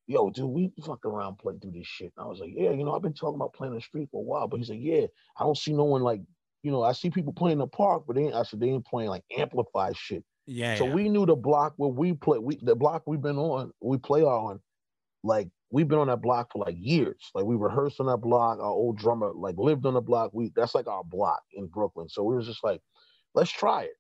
Speaker 4: yo, dude, we fuck around play through this shit. And I was like, yeah, you know, I've been talking about playing the street for a while. But he's like, yeah, I don't see no one like, you know, I see people playing in the park, but they ain't, I said they ain't playing like amplified shit.
Speaker 3: Yeah.
Speaker 4: So
Speaker 3: yeah.
Speaker 4: we knew the block where we play, we the block we've been on, we play on, like we've been on that block for like years. Like we rehearsed on that block. Our old drummer like lived on the block. We that's like our block in Brooklyn. So we was just like, let's try it.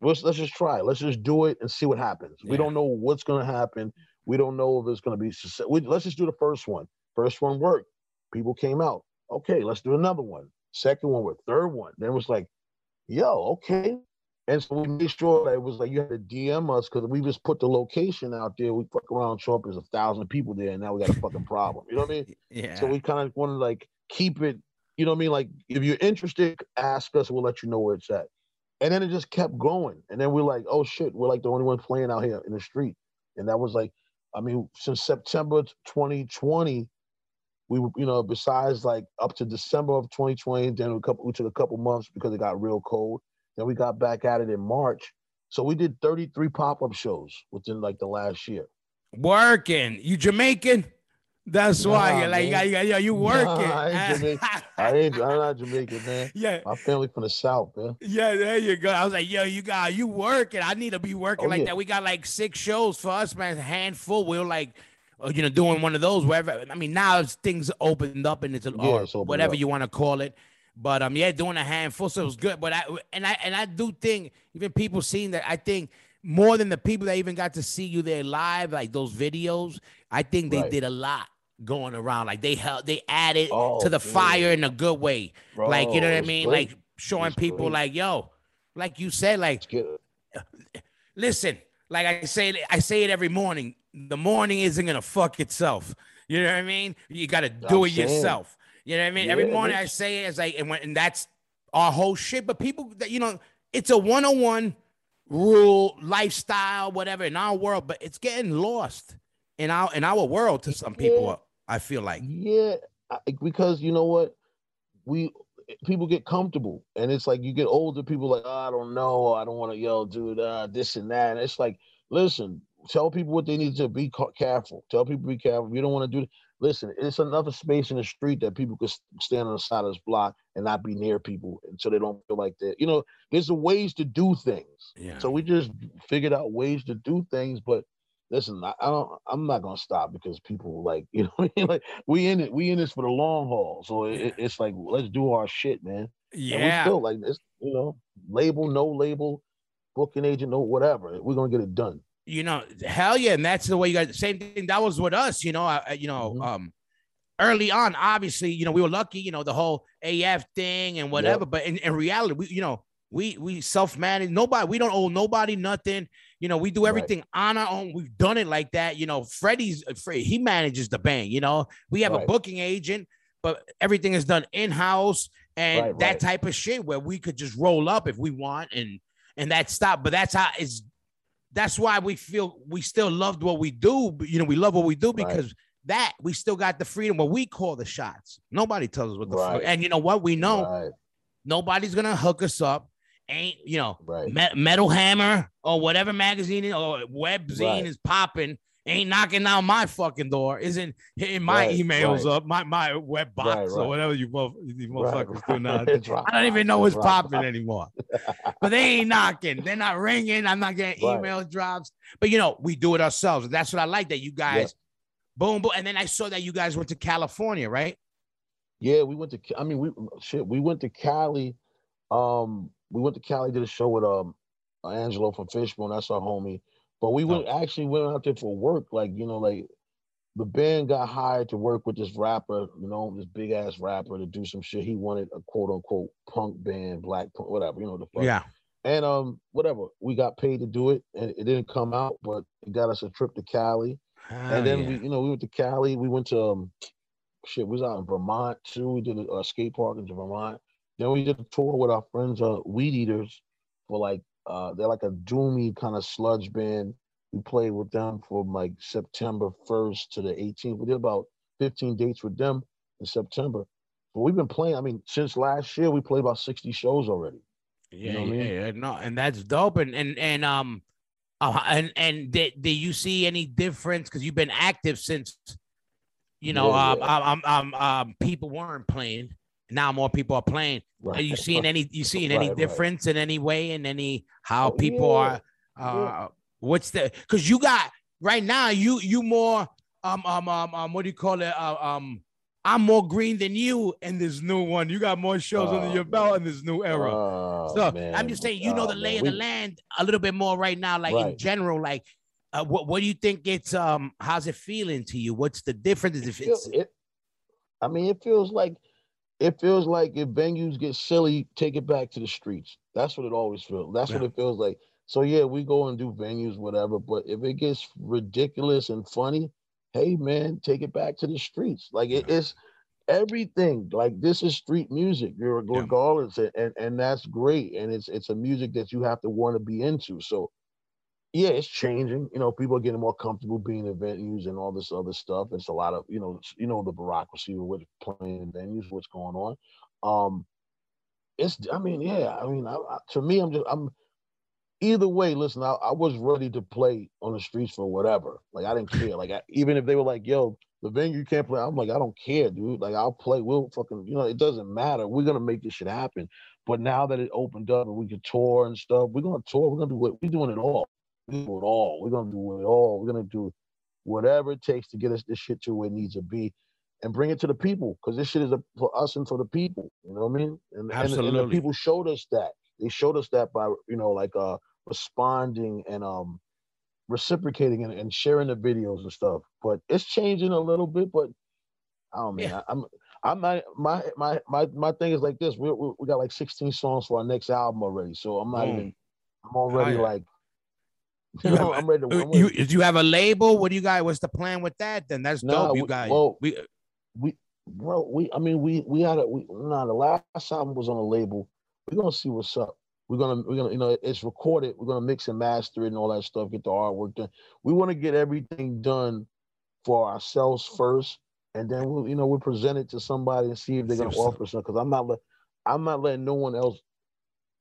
Speaker 4: Let's let's just try it. Let's just do it and see what happens. Yeah. We don't know what's gonna happen. We don't know if it's gonna be. We, let's just do the first one. First one worked. People came out. Okay, let's do another one. Second one, with third one. Then it was like, yo, okay. And so we made sure that it was like you had to DM us because we just put the location out there. We fuck around, show up, there's a thousand people there, and now we got a fucking problem. You know what I mean?
Speaker 3: Yeah.
Speaker 4: So we kind of want to like keep it, you know what I mean? Like if you're interested, ask us, we'll let you know where it's at. And then it just kept going. And then we're like, oh shit, we're like the only one playing out here in the street. And that was like, I mean, since September 2020, we you know, besides like up to December of 2020, then a couple we took a couple months because it got real cold. Then we got back at it in March. So we did 33 pop-up shows within like the last year.
Speaker 3: Working. You Jamaican? That's nah, why you're like, you got, you you working. Nah,
Speaker 4: I ain't Jamaican. I ain't, I'm not Jamaican, man. Yeah. My family from the South, man.
Speaker 3: Yeah, there you go. I was like, yo, you got, you working. I need to be working oh, like yeah. that. We got like six shows for us, man. A handful. We are like, uh, you know, doing one of those wherever. I mean, now things opened up and it's, yeah, it's whatever up. you want to call it. But um, yeah, doing a handful, so it was good. But I and I and I do think even people seeing that, I think more than the people that even got to see you there live, like those videos, I think they right. did a lot going around. Like they helped, they added oh, to the dude. fire in a good way. Bro, like you know what I mean? Great. Like showing people, great. like yo, like you said, like listen, like I say, I say it every morning. The morning isn't gonna fuck itself. You know what I mean? You got to do I'm it saying. yourself. You know what I mean? Yeah, Every morning I say it as like, and, when, and that's our whole shit. But people that you know, it's a one-on-one rule, lifestyle, whatever in our world, but it's getting lost in our in our world to some people. Yeah. I feel like
Speaker 4: yeah, because you know what, we people get comfortable, and it's like you get older. People like, oh, I don't know, I don't want to yell, dude, uh, this and that. And it's like, listen, tell people what they need to be careful. Tell people be careful. You don't want to do listen, it's another space in the street that people could stand on the side of this block and not be near people, until they don't feel like that. You know, there's ways to do things.
Speaker 3: Yeah.
Speaker 4: So we just figured out ways to do things, but listen, I, I don't. I'm not gonna stop because people like you know. I mean? Like we in it. We in this for the long haul. So it, it's like let's do our shit, man.
Speaker 3: Yeah.
Speaker 4: We still like this. You know, label, no label, booking agent, no whatever. We're gonna get it done
Speaker 3: you know, hell yeah, and that's the way you guys. Same thing that was with us, you know. I, you know, mm-hmm. um, early on, obviously, you know, we were lucky, you know, the whole AF thing and whatever. Yep. But in, in reality, we, you know, we we self manage. Nobody, we don't owe nobody nothing. You know, we do everything right. on our own. We've done it like that. You know, Freddie's Freddie, he manages the band. You know, we have right. a booking agent, but everything is done in house and right, that type of shit where we could just roll up if we want and and that stop. But that's how it's that's why we feel we still loved what we do. You know, we love what we do because right. that we still got the freedom what we call the shots. Nobody tells us what the right. fuck. And you know what? We know right. nobody's gonna hook us up. Ain't you know Me- Metal Hammer or whatever magazine or web zine is popping ain't knocking down my fucking door, isn't hitting my right, emails right. up, my my web box right, or whatever you, you motherfuckers do now. I don't even know what's popping anymore. but they ain't knocking. They're not ringing. I'm not getting email drops. But you know, we do it ourselves. That's what I like that you guys boom, boom. And then I saw that you guys went to California, right?
Speaker 4: Yeah, we went to I mean, we shit, we went to Cali. Um, we went to Cali, did a show with um Angelo from Fishbone. That's our homie. But we went oh. actually went out there for work, like you know, like the band got hired to work with this rapper, you know, this big ass rapper to do some shit. He wanted a quote unquote punk band, black punk, whatever, you know the fuck.
Speaker 3: Yeah.
Speaker 4: And um, whatever, we got paid to do it, and it didn't come out, but it got us a trip to Cali. and then yeah. we, you know, we went to Cali. We went to um, shit. We was out in Vermont too. We did a, a skate park in Vermont. Then we did a tour with our friends, uh, Weed Eaters, for like uh, they're like a doomy kind of sludge band. We played with them from like September 1st to the 18th. We did about 15 dates with them in September. But we've been playing. I mean, since last year, we played about 60 shows already.
Speaker 3: Yeah,
Speaker 4: know what I
Speaker 3: yeah,
Speaker 4: mean?
Speaker 3: yeah, no, and that's dope. And and and um, uh, and and did, did you see any difference? Because you've been active since, you know,
Speaker 4: Yeah,
Speaker 3: um,
Speaker 4: yeah.
Speaker 3: um, um, um, people weren't playing. Now more people are playing. Are you seeing any? You seeing any
Speaker 4: Right, right.
Speaker 3: difference in any way in any how
Speaker 4: Oh,
Speaker 3: people
Speaker 4: yeah,
Speaker 3: are? Uh,
Speaker 4: yeah.
Speaker 3: what's the? Because you got right now. You you more um um um um. What do you call it? Uh, um. I'm more green than you in this new one. You got more shows under
Speaker 4: Oh,
Speaker 3: your belt
Speaker 4: man.
Speaker 3: in this new era.
Speaker 4: Oh,
Speaker 3: So I'm just saying, you know
Speaker 4: Oh,
Speaker 3: the
Speaker 4: man.
Speaker 3: lay of
Speaker 4: We-
Speaker 3: the land a little bit more right now, like in general. Like, uh, what what do you think it's um? How's it feeling to you? What's the difference? If
Speaker 4: feel-
Speaker 3: it's
Speaker 4: it, I mean, it feels like it feels like if venues get silly, take it back to the streets. That's what it always feels. That's what it feels like. So yeah, we go and do venues, whatever. But if it gets ridiculous and funny, hey man, take it back to the streets. Like it,
Speaker 3: Yeah.
Speaker 4: it's everything. Like this is street music, you're
Speaker 3: Yeah.
Speaker 4: regardless, and, and and that's great. And it's it's a music that you have to want to be into. So yeah, it's changing. You know, people are getting more comfortable being in venues and all this other stuff. It's a lot of, you know, you know the bureaucracy with playing in venues, what's going on. Um, it's, I mean, yeah, I mean, I, I, to me, I'm just, I'm. Either way, listen, I, I was ready to play on the streets for whatever. Like I didn't care. Like even if they were like, "Yo, the venue can't play," I'm like, I don't care, dude. Like I'll play. We'll fucking, you know, it doesn't matter. We're gonna make this shit happen. But now that it opened up and we can tour and stuff, we're gonna tour. We're gonna do what we're doing it all. Do it all. We're gonna do it all. We're gonna do whatever it takes to get us this shit to where it needs to be, and bring it to the people. Because this shit is a, for us and for the people. You know what I mean? And, and- and, the people showed us that. They showed us that by you know like uh responding and um reciprocating and, and sharing the videos and stuff. But it's changing a little bit. But I don't
Speaker 3: Yeah.
Speaker 4: I, I'm. I'm not my my my my thing is like this. We we, we got like 16 songs for our next album already, so I'm not
Speaker 3: Boom.
Speaker 4: even. I'm already like.
Speaker 3: You
Speaker 4: You
Speaker 3: have-
Speaker 4: I'm ready to. I'm
Speaker 3: you do you have a label? What do you got? What's the plan with that? Then that's
Speaker 4: Nah,
Speaker 3: dope. You
Speaker 4: we-
Speaker 3: guys,
Speaker 4: well,
Speaker 3: we
Speaker 4: we bro we i mean we we had a we nah the last album was on a label we're gonna see what's up we're gonna we're gonna you know it's recorded we're gonna mix and master it and all that stuff get the artwork done we want to get everything done for ourselves first and then we'll you know we'll present it to somebody and see if they're gonna offer something because i'm not let i'm not letting no one else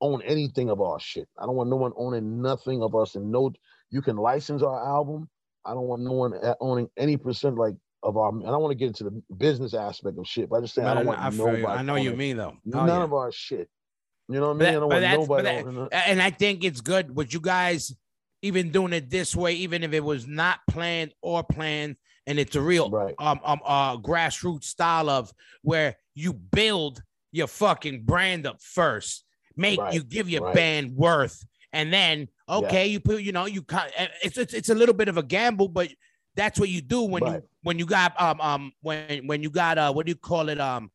Speaker 4: own anything of our shit i don't want no one owning nothing of us and no you can license our album i don't want no one owning any percent like of our. I don't want to get into the business aspect of shit, but I just say I don't want
Speaker 3: I,
Speaker 4: nobody.
Speaker 3: I know you mean though. Oh,
Speaker 4: None
Speaker 3: yeah.
Speaker 4: of our shit. You know what I mean?
Speaker 3: that-
Speaker 4: I don't want nobody.
Speaker 3: that-
Speaker 4: owning
Speaker 3: and I think it's good with you guys even doing it this way, even if it was not planned or planned, and it's a real
Speaker 4: Right.
Speaker 3: um um uh grassroots style of where you build your fucking brand up first, make
Speaker 4: Right,
Speaker 3: you give your
Speaker 4: right.
Speaker 3: band worth, and then okay, you put you know you kind it's, it's it's a little bit of a gamble, but that's what you do when you when you got um um when when you got uh what do you call it um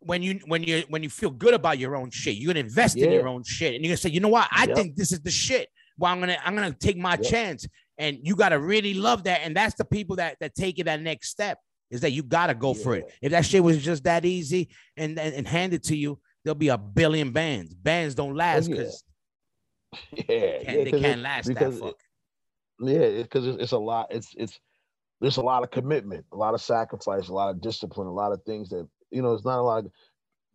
Speaker 3: when you when you when you feel good about your own shit, you're gonna invest in your own shit, and you're gonna say, you know what, I
Speaker 4: Yep.
Speaker 3: think this is the shit. Well, I'm gonna I'm gonna take my
Speaker 4: Yep.
Speaker 3: chance, and you gotta really love that, and that's the people that that take it that next step is that you gotta go for it. If that shit was just that easy and and, and handed to you, there'll be a billion bands. Bands don't oh, last
Speaker 4: yeah.
Speaker 3: because
Speaker 4: Yeah,
Speaker 3: they
Speaker 4: yeah,
Speaker 3: can't
Speaker 4: it-
Speaker 3: last that fuck.
Speaker 4: yeah, because it's, it's a lot. It's it's there's a lot of commitment, a lot of sacrifice, a lot of discipline, a lot of things that you know. It's not a lot of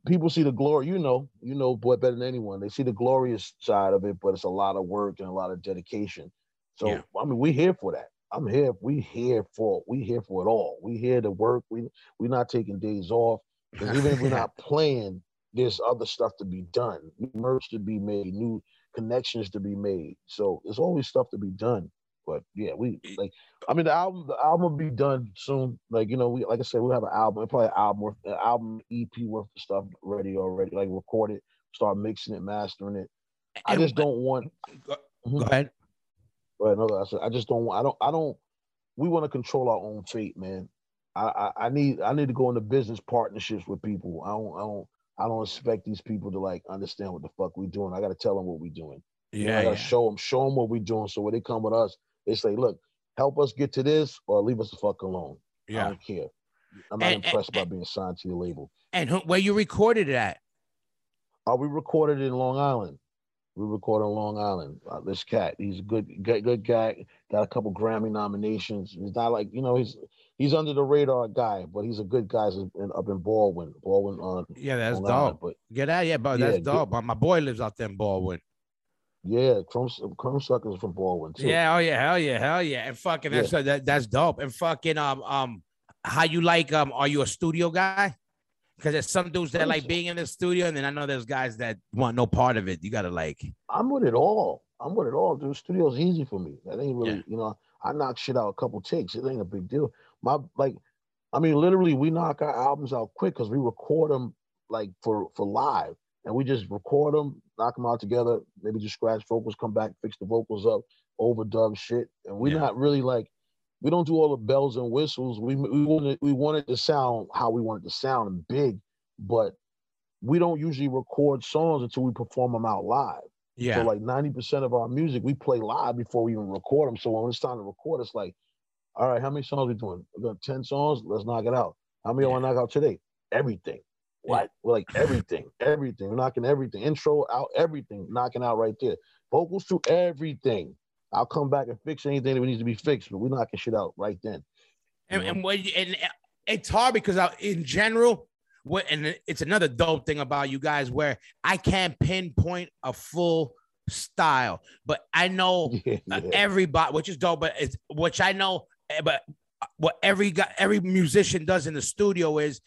Speaker 4: people see the glory. You know, you know, boy, better than anyone. They see the glorious side of it, but it's a lot of work and a lot of dedication. So
Speaker 3: Yeah.
Speaker 4: I mean, we here for that. I'm here. We here for we here for it all. We here to work. We we not taking days off. even if we're not playing, there's other stuff to be done, new merch to be made, new connections to be made. So there's always stuff to be done. But yeah, we like. I mean, the album, the album will be done soon. Like you know, we like I said, we'll have an album, probably an album, worth, an album EP worth of stuff ready already. Like record it, start mixing it, mastering it. I just don't want.
Speaker 3: Go
Speaker 4: Mhm.
Speaker 3: ahead.
Speaker 4: Right, no, I said I just don't. want- I don't. I don't. We want to control our own fate, man. I, I I need I need to go into business partnerships with people. I don't I don't I don't expect these people to like understand what the fuck we're doing. I got to tell them what we're doing. You know, I
Speaker 3: Yeah,
Speaker 4: gotta
Speaker 3: yeah.
Speaker 4: show them show them what we're doing. So when they come with us, they say, look, help us get to this or leave us the fuck alone. Yeah. I
Speaker 3: yeah.
Speaker 4: don't care. I'm not
Speaker 3: And-
Speaker 4: impressed
Speaker 3: and-
Speaker 4: by being signed to your label.
Speaker 3: And who, where you recorded it at?
Speaker 4: Uh, we recorded in Long Island. We recorded in Long Island. Uh, this cat, he's a good, good, good guy. Got a couple Grammy nominations. He's not like you know, he's he's under the radar guy, but he's a good guy. In, up in Baldwin, Baldwin on
Speaker 3: Yeah, that's dope.
Speaker 4: But
Speaker 3: Get out, yeah, but
Speaker 4: Yeah,
Speaker 3: that's dope. My- My boy lives out there in Baldwin.
Speaker 4: yeah, Chrome Crumbsuckers from Baldwin too.
Speaker 3: Yeah, oh yeah, hell yeah, hell yeah, and fucking that's that, that's dope. And fucking um um, how you like um? Are you a studio guy? Because there's some dudes that like being in the studio, and then I know there's guys that want no part of it. You gotta like,
Speaker 4: I'm with it all. I'm with it all, dude. Studio's easy for me. That ain't really,
Speaker 3: Yeah.
Speaker 4: you know, I knock shit out a couple takes. It ain't a big deal. My like, I mean, literally, we knock our albums out quick because we record them like for for live, and we just record them, knock them out together. Maybe just scratch vocals, come back, fix the vocals up, overdub shit, and we're
Speaker 3: Yeah.
Speaker 4: not really like. We don't do all the bells and whistles. We we want wanted we wanted it to sound how we wanted to sound and big, but we don't usually record songs until we perform them out live.
Speaker 3: yeah,
Speaker 4: So like 90% of our music we play live before we even record them. So when it's time to record, it's like, all right, how many songs we doing? We got 10 songs, let's knock it out. How many I want to knock out today? Everything. What? We're like everything, everything. We're knocking everything. Intro out, everything, knocking out right there. Vocals to everything. I'll come back and fix anything that needs to be fixed, but we're knocking shit out right then.
Speaker 3: and, and you, and it's hard because I, in general, what and it's another dope thing about you guys where I can't pinpoint a full style, but I know
Speaker 4: Yeah, yeah.
Speaker 3: everybody, which is dope, but it's which I know, but uh, what every guy, every musician does in the studio is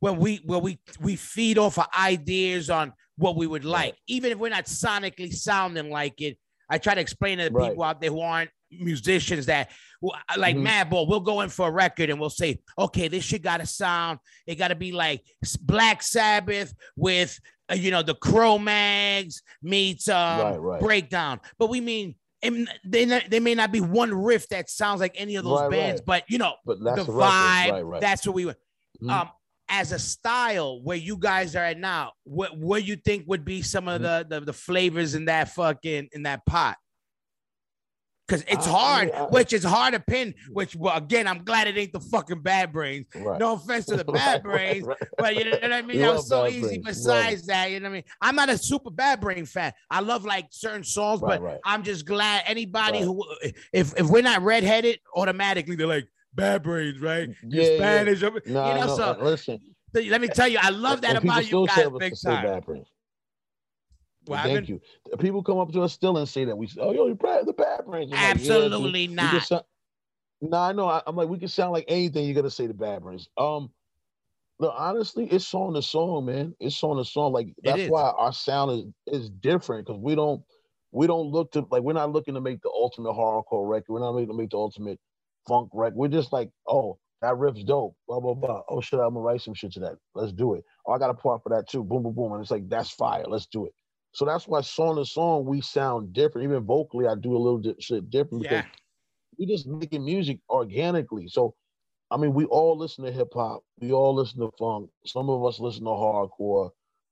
Speaker 3: when we when we we feed off of ideas on what we would like,
Speaker 4: Right.
Speaker 3: even if we're not sonically sounding like it. I try to explain to the
Speaker 4: Right.
Speaker 3: people out there who aren't musicians that well, like
Speaker 4: Mhm.
Speaker 3: Madball, we'll go in for a record and we'll say, okay, this shit got to sound, it got to be like Black Sabbath with uh, you know the Cro-Mags meets um,
Speaker 4: Right, right.
Speaker 3: breakdown, but we mean. And They, not- they may not be one riff that sounds like any of those
Speaker 4: Right,
Speaker 3: bands,
Speaker 4: right.
Speaker 3: but you know
Speaker 4: But that's
Speaker 3: the vibe.
Speaker 4: Right.
Speaker 3: That's what we were.
Speaker 4: Mhm.
Speaker 3: Um, as a style, where you guys are at now, what what you think would be some of
Speaker 4: Mm-hmm.
Speaker 3: the, the the flavors in that fucking in that pot? Because it's
Speaker 4: I- I
Speaker 3: hard,
Speaker 4: I-
Speaker 3: which is hard to pin. Which, well, again, I'm glad it ain't the fucking bad brains.
Speaker 4: right.
Speaker 3: No offense to the bad
Speaker 4: right,
Speaker 3: brains,
Speaker 4: right.
Speaker 3: but you know what I mean.
Speaker 4: We
Speaker 3: that was so easy.
Speaker 4: Brains.
Speaker 3: Besides that, you know what I mean. I'm not a super bad brain fan. I love like certain songs, but. I'm just glad anybody who, if if we're not redheaded, automatically they're like bad brains, right?
Speaker 4: Yeah,
Speaker 3: You're
Speaker 4: yeah.
Speaker 3: Spanish,
Speaker 4: No,
Speaker 3: you know.
Speaker 4: no,
Speaker 3: so
Speaker 4: uh, listen.
Speaker 3: let me tell you, I love that
Speaker 4: and
Speaker 3: about you guys, big time.
Speaker 4: Bad Brains.
Speaker 3: What
Speaker 4: Thank
Speaker 3: happened?
Speaker 4: you. People come up to us still and say that we say, "Oh, yo, you're bad, the bad brains." I'm like, yeah, dude,
Speaker 3: Absolutely not.
Speaker 4: sound- No, I know. I, am like, we can sound like anything. you're gonna say the bad brains. Um, look, honestly, it's song to song, man. It's song to song. Like that's why our sound is is different because we don't we don't look to like we're not looking to make the ultimate hardcore record. We're not looking to make the ultimate funk record. We're just like, oh, that riff's dope. Blah blah blah. Oh shit, I'm gonna write some shit to that. Let's do it. Oh, I got a part for that too. Boom boom boom. And it's like that's fire. Let's do it. So that's why song to song we sound different. Even vocally, I do a little di- shit different because
Speaker 3: Yeah,
Speaker 4: we just making music organically. So, I mean, we all listen to hip hop. We all listen to funk. Some of us listen to hardcore.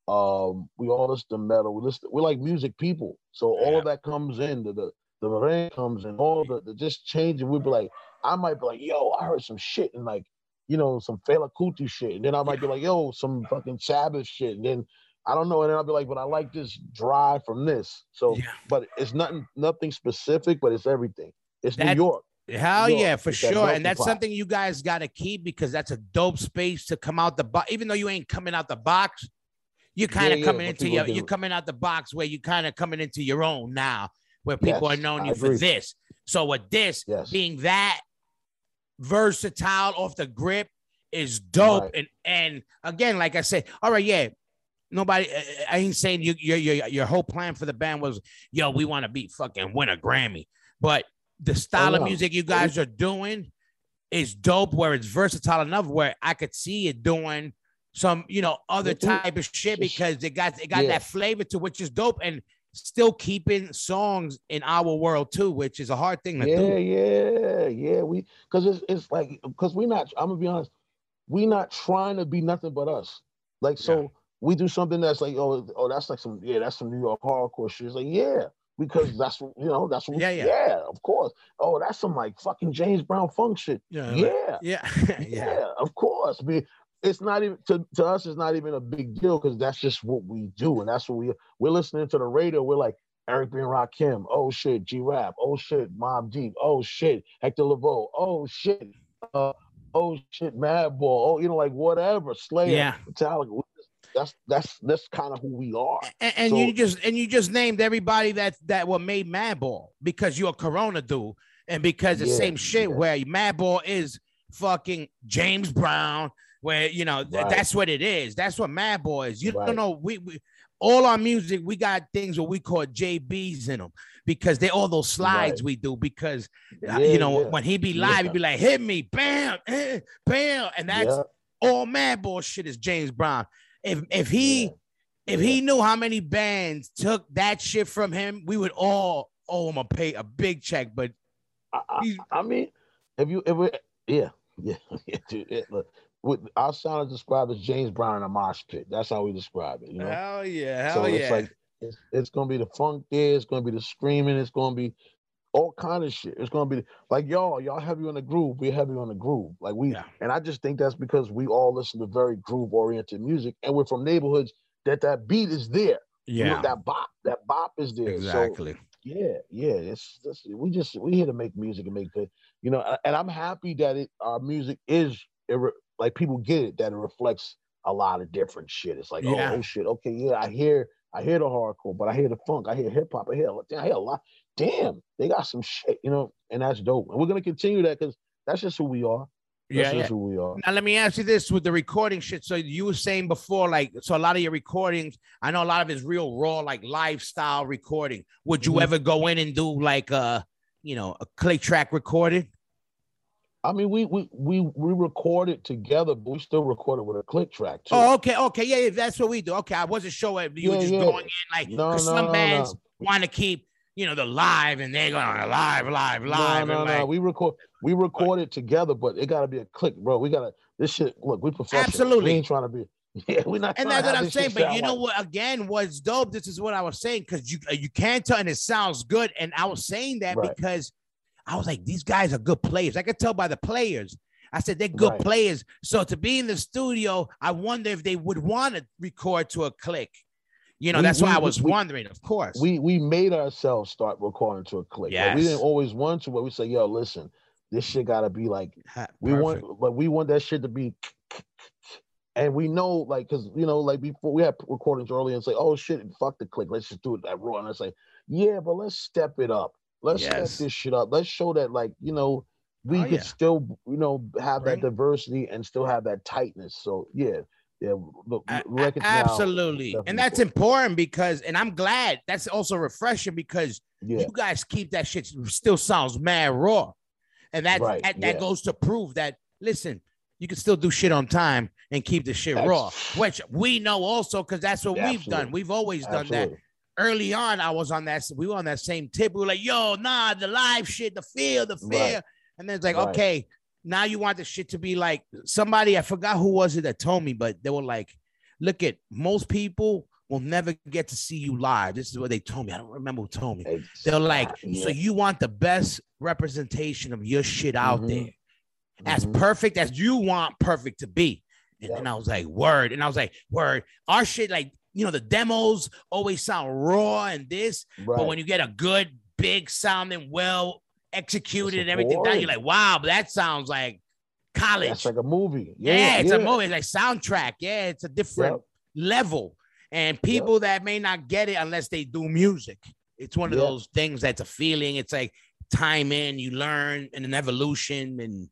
Speaker 4: Um, we all listen to metal. We listen. We're like music people. So all of that comes in. The the the rain comes in. All the, the just changing. We'd be like, I might be like, yo, I heard some shit and like, you know, some Fela Kuti shit. And then I might be like, yo, some fucking Sabbath shit. And then I don't know. And then I'll be like, but I like this drive from this. So,
Speaker 3: Yeah.
Speaker 4: but it's nothing nothing specific, but it's everything. It's
Speaker 3: That-
Speaker 4: New York.
Speaker 3: hell
Speaker 4: York,
Speaker 3: yeah, for
Speaker 4: it's that
Speaker 3: sure.
Speaker 4: melting
Speaker 3: And that's something you guys got to keep because that's a dope space to come out the box. Even though you ain't coming out the box, you're kind of
Speaker 4: yeah,
Speaker 3: coming
Speaker 4: but
Speaker 3: into your. You're coming out the box where you're kind of coming into your own now, where people
Speaker 4: Yes,
Speaker 3: are knowing you for this. So with this
Speaker 4: Yes.
Speaker 3: being that versatile off the grip is dope.
Speaker 4: Right.
Speaker 3: And and again, like I said, all right, yeah. Nobody, I- I ain't saying you, your your your whole plan for the band was, yo, we want to be fucking win a Grammy, but the style of
Speaker 4: oh,
Speaker 3: music you oh, guys are doing is dope. Where it's versatile enough where I could see it doing some, you know, other type of shit because it got it got
Speaker 4: yeah.
Speaker 3: that flavor to which is dope and still keeping songs in our world too, which is a hard thing to
Speaker 4: Yeah,
Speaker 3: do.
Speaker 4: yeah, yeah. We because it's it's like because we're not. I'm gonna be honest. We're not trying to be nothing but us. Like so, we do something that's like oh oh that's like some yeah that's some New York hardcore shit. It's like yeah, because that's what- you know that's what
Speaker 3: Yeah, yeah.
Speaker 4: yeah of course oh that's some like fucking James Brown funk shit
Speaker 3: Yeah,
Speaker 4: yeah
Speaker 3: yeah,
Speaker 4: yeah,
Speaker 3: yeah,
Speaker 4: of course. I mean, it's not even to, to us. It's not even a big deal because that's just what we do, and that's what we we're listening to the radio. We're like Eric B. and Rakim. Oh shit, G Rap. Oh shit, Mobb Deep. Oh shit, Hector Lavoe. Oh shit, uh, oh shit, Madball. Oh, you know, like whatever. Slayer,
Speaker 3: Yeah.
Speaker 4: Metallica. That's that's that's kind of who we are.
Speaker 3: And, and
Speaker 4: So-
Speaker 3: you just and you just named everybody that that were made Madball because you're a Corona dude, and because the
Speaker 4: Yeah,
Speaker 3: same shit
Speaker 4: yeah.
Speaker 3: where Madball is fucking James Brown, where you know th-
Speaker 4: Right.
Speaker 3: that's what it is. That's what Madball is. You
Speaker 4: Right.
Speaker 3: don't know we, we all our music we got things what we call JBs in them because they're all those slides
Speaker 4: Right.
Speaker 3: we do because uh,
Speaker 4: Yeah,
Speaker 3: you know
Speaker 4: yeah.
Speaker 3: when he be live
Speaker 4: Yeah.
Speaker 3: he'd be like hit me bam eh, bam and that's all Madball shit is James Brown. If if he
Speaker 4: yeah.
Speaker 3: if he knew how many bands took that shit from him, we would all owe him a pay a big check. But
Speaker 4: I, I, I mean, if you if we, yeah, yeah, yeah, dude, it, look, with our sound is described as James Brown in a mosh pit. That's how we describe it. You know,
Speaker 3: hell yeah,
Speaker 4: so it's like it's, it's gonna be the funk there. It's gonna be the screaming. It's gonna be all kind of shit. It's gonna be like y'all, y'all heavy on the groove. We're heavy on the groove. Like we,
Speaker 3: Yeah.
Speaker 4: and I just think that's because we all listen to very groove oriented music, and we're from neighborhoods that that beat is there. You know,
Speaker 3: yeah,
Speaker 4: that bop, that bop is there. So
Speaker 3: exactly.
Speaker 4: yeah, yeah. It's, it's we just we here to make music and make good, you know. And I'm happy that it our music is it re- like people get it that it reflects a lot of different shit. It's like oh,
Speaker 3: Yeah.
Speaker 4: oh, oh shit, okay, yeah, I hear I hear the hardcore, but I hear the funk, I hear hip hop, I hear I hear a lot. Damn, they got some shit, you know, and that's dope. And we're gonna continue that because that's just who we are. That's
Speaker 3: yeah, yeah.
Speaker 4: who we are.
Speaker 3: Now let me ask you this with the recording shit. So you were saying before, like, so a lot of your recordings, I know a lot of it's real raw, like lifestyle recording. Would you
Speaker 4: Mhm.
Speaker 3: ever go in and do like a, you know, a click track recording?
Speaker 4: I mean, we we we we recorded together, but we still recorded with a click track too.
Speaker 3: Oh, okay, okay, yeah, yeah, that's what we do. Okay, I wasn't sure if you were just
Speaker 4: yeah.
Speaker 3: going in like
Speaker 4: No, no,
Speaker 3: some
Speaker 4: no,
Speaker 3: bands want to keep, you know, the live and they're going live, oh, live, live.
Speaker 4: No, no, no.
Speaker 3: like-
Speaker 4: We record we record it together, but it gotta be a click, bro. We gotta this shit. Look, we professional.
Speaker 3: Absolutely.
Speaker 4: We ain't trying to be. Yeah, we're not.
Speaker 3: and that's what I'm saying. But you know
Speaker 4: like-
Speaker 3: what? Again, what's dope? This is what I was saying because you you can tell, and it sounds good. And I was saying that
Speaker 4: Right.
Speaker 3: because I was like, these guys are good players. I could tell by the players. I said they're good
Speaker 4: Right.
Speaker 3: players. So to be in the studio, I wonder if they would want to record to a click. You know,
Speaker 4: We-
Speaker 3: that's why I was
Speaker 4: we-
Speaker 3: wondering. Of course.
Speaker 4: we we made ourselves start recording to a click. Like, we didn't always want to, but we say, yo, listen, this shit gotta be like we
Speaker 3: perfect.
Speaker 4: want, but we want that shit to be. And we know, like, cause you know, like before we had recordings earlier and say, "Oh shit, fuck the click, let's just do it that raw." And I say, "Yeah, but let's step it up. Let's
Speaker 3: Yes.
Speaker 4: step this shit up. Let's show that, like, you know, we
Speaker 3: Oh,
Speaker 4: could
Speaker 3: yeah.
Speaker 4: still, you know, have
Speaker 3: Bring-
Speaker 4: that diversity and still have that tightness." So yeah, yeah, look, now,
Speaker 3: Absolutely.
Speaker 4: definitely
Speaker 3: And that's
Speaker 4: important.
Speaker 3: important because, and I'm glad that's also refreshing because
Speaker 4: yeah,
Speaker 3: you guys keep that shit still sounds mad raw. And that
Speaker 4: Right,
Speaker 3: that, that
Speaker 4: yeah.
Speaker 3: goes to prove that listen, you can still do shit on time and keep the shit raw, which we know also because that's what we've done. We've always done that. Early on, I was on that. We were on that same tip. We were like, "Yo, nah, the live shit, the feel, the
Speaker 4: Right.
Speaker 3: and then it's like,
Speaker 4: Right.
Speaker 3: "Okay, now you want the shit to be like somebody." I forgot who was it that told me, but they were like, "Look at most people will never get to see you live." This is what they told me. I don't remember who told me. They're like, so you want the best representation of your shit out
Speaker 4: Mhm.
Speaker 3: there, as
Speaker 4: Mhm.
Speaker 3: perfect as you want perfect to be. And
Speaker 4: Yep.
Speaker 3: then I was like, word. And I was like, word. Our shit, like, you know, the demos always sound raw and this, but when you get a good, big sounding, well executed and everything down, you're like, wow, but that sounds like college.
Speaker 4: That's like a movie.
Speaker 3: yeah, it's
Speaker 4: yeah.
Speaker 3: a movie, it's like soundtrack. Yeah, it's a different
Speaker 4: Yep.
Speaker 3: level. And people that may not get it unless they do music, it's one of
Speaker 4: Yeah.
Speaker 3: those things that's a feeling. It's like time in, you learn, and an evolution. And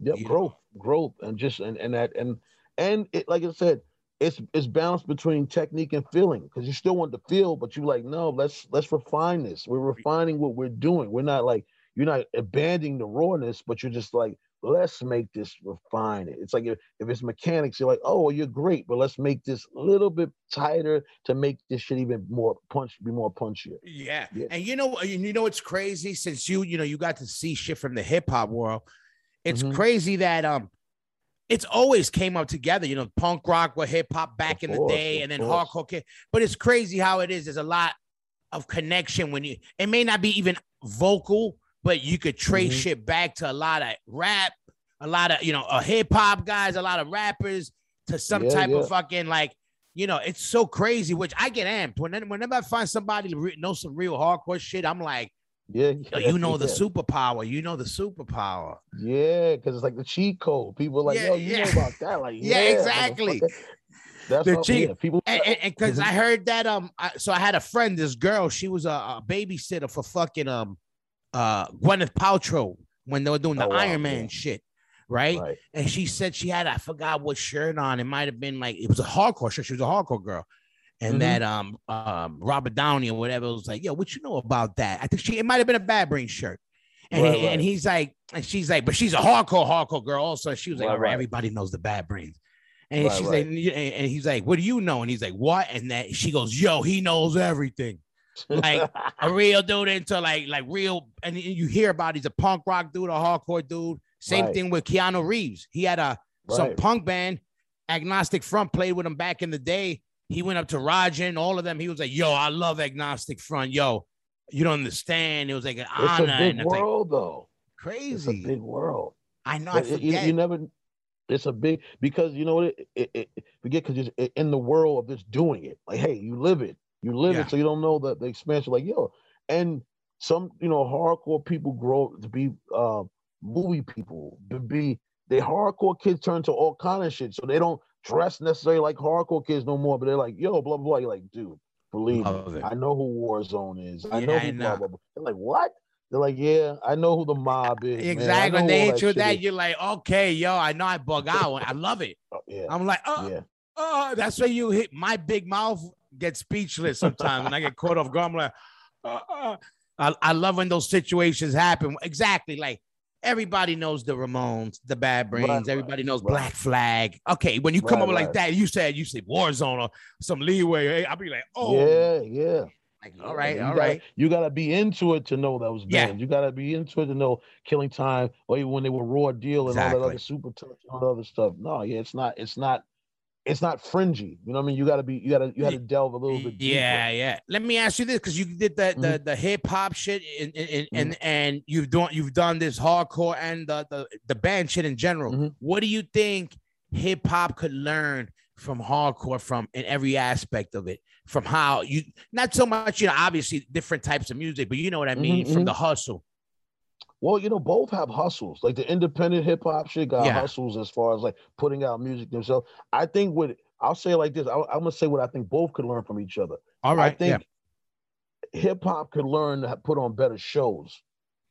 Speaker 4: Yep,
Speaker 3: you know.
Speaker 4: growth, growth, and just and and that and and it like I said, it's it's balanced between technique and feeling because you still want the feel, but you're like no, let's let's refine this. We're refining what we're doing. We're not like you're not abandoning the rawness, but you're just like let's make this refine it. It's like if, if it's mechanics, you're like oh well, you're great, but let's make this a little bit tighter to make this shit even more punch, be more punchier.
Speaker 3: yeah.
Speaker 4: Yeah.
Speaker 3: And you know, and you know, it's crazy since you, you know, you got to see shit from the hip hop world. It's
Speaker 4: Mhm.
Speaker 3: crazy that um it's always came up together, you know, punk rock with hip hop back
Speaker 4: Of
Speaker 3: in the day, and then
Speaker 4: course.
Speaker 3: hardcore. But it's crazy how it is. There's a lot of connection when you it may not be even vocal, but you could trace
Speaker 4: Mhm.
Speaker 3: shit back to a lot of rap, a lot of you know, uh, hip hop guys, a lot of rappers to some
Speaker 4: Yeah,
Speaker 3: type
Speaker 4: yeah.
Speaker 3: of fucking like, you know, it's so crazy. Which I get amped when whenever I find somebody know some real hardcore shit. I'm like,
Speaker 4: Yeah,
Speaker 3: Yo, you know the superpower. You know the superpower.
Speaker 4: Yeah, because it's like the cheat code. People are like,
Speaker 3: Yeah,
Speaker 4: yo, you
Speaker 3: yeah.
Speaker 4: know about that? Like,
Speaker 3: Yeah,
Speaker 4: yeah,
Speaker 3: exactly.
Speaker 4: That's
Speaker 3: The cheat-
Speaker 4: yeah, people.
Speaker 3: And because. I heard that um, I, so I had a friend, this girl, she was a, a babysitter for fucking um, uh, Gwyneth Paltrow when they were doing the
Speaker 4: Oh, wow,
Speaker 3: Iron Man
Speaker 4: yeah.
Speaker 3: shit, right?
Speaker 4: right.
Speaker 3: And she said she had I forgot what shirt on. It might have been like it was a hardcore shirt. She was a hardcore girl. And
Speaker 4: Mhm.
Speaker 3: that um um Robert Downey or whatever was like, yo, what you know about that? I think she it might have been a Bad Brain shirt. And,
Speaker 4: Right,
Speaker 3: he- and he's like, and she's like, but she's a hardcore, hardcore girl. Also, she was like,
Speaker 4: Right,
Speaker 3: right,
Speaker 4: right.
Speaker 3: everybody knows the bad brains. And
Speaker 4: Right,
Speaker 3: she's
Speaker 4: right.
Speaker 3: like, and he's like, what do you know? And he's like, what? And that she goes, yo, he knows everything. like, A real dude into like like real, and you hear about he's a punk rock dude, a hardcore dude. Same
Speaker 4: Right.
Speaker 3: thing with Keanu Reeves. He had a some punk band, Agnostic Front, played with him back in the day. He went up to Roger and all of them. He was like, "Yo, I love Agnostic Front. Yo, you don't understand. It was like an
Speaker 4: it's a big
Speaker 3: it's like
Speaker 4: world, though. It's a
Speaker 3: crazy.
Speaker 4: big world.
Speaker 3: I know. I
Speaker 4: you,
Speaker 3: forget.
Speaker 4: you never. It's a big because you know what it, it, it forget because it's in the world of just doing it. Like, hey, you live it, you live
Speaker 3: Yeah.
Speaker 4: it, so you don't know the, the expansion. Like, yo, and some you know hardcore people grow to be uh, movie people, to be they hardcore kids turn to all kind of shit, so they don't dress necessarily like hardcore kids no more. But they're like, yo, blah blah blah. You're like, dude, believe
Speaker 3: Love
Speaker 4: me,
Speaker 3: it.
Speaker 4: I know who Warzone is. I
Speaker 3: Yeah,
Speaker 4: know who blah
Speaker 3: know.
Speaker 4: blah blah. They're like, what? They're like, yeah, I know who the mob is.
Speaker 3: Exactly. When they hit you that,
Speaker 4: is."
Speaker 3: you're like, okay, yo, I know I bug out. I love it.
Speaker 4: Oh, yeah,
Speaker 3: I'm like, oh,
Speaker 4: yeah.
Speaker 3: oh, that's where you hit my big mouth gets speechless sometimes when I get caught off guard. I'm like, uh, uh. I, I love when those situations happen. Exactly. Like everybody knows the Ramones, the Bad Brains.
Speaker 4: right,
Speaker 3: everybody knows
Speaker 4: right.
Speaker 3: Black Flag. Okay. When you come
Speaker 4: Right,
Speaker 3: up like that, you said you said Warzone or some leeway. Hey, I'll be like, oh,
Speaker 4: Yeah, yeah.
Speaker 3: like, all right,
Speaker 4: You
Speaker 3: all
Speaker 4: gotta-
Speaker 3: right.
Speaker 4: You gotta be into it to know that was
Speaker 3: Yeah.
Speaker 4: You gotta be into it to know Killing Time, or even when they were Raw Deal and all that other Super Touch and all that other stuff. No, yeah, it's not. It's not. It's not fringy. You know what I mean? You gotta be. You gotta. You gotta delve a little bit. deeper.
Speaker 3: Yeah, yeah. Let me ask you this because you did the the,
Speaker 4: Mhm.
Speaker 3: the hip hop shit and and, and and you've done you've done this hardcore and the the, the band shit in general.
Speaker 4: Mhm.
Speaker 3: What do you think hip hop could learn from hardcore from in every aspect of it? From how you not so much, you know, obviously different types of music, but you know what I mean,
Speaker 4: Mhm,
Speaker 3: from
Speaker 4: mhm.
Speaker 3: the hustle.
Speaker 4: Well, you know, both have hustles. Like the independent hip hop shit got
Speaker 3: Yeah.
Speaker 4: hustles as far as like putting out music themselves. I think what I'll say like this. I, I'm gonna say what I think both could learn from each other.
Speaker 3: All right,
Speaker 4: I think hip hop could learn to put on better shows.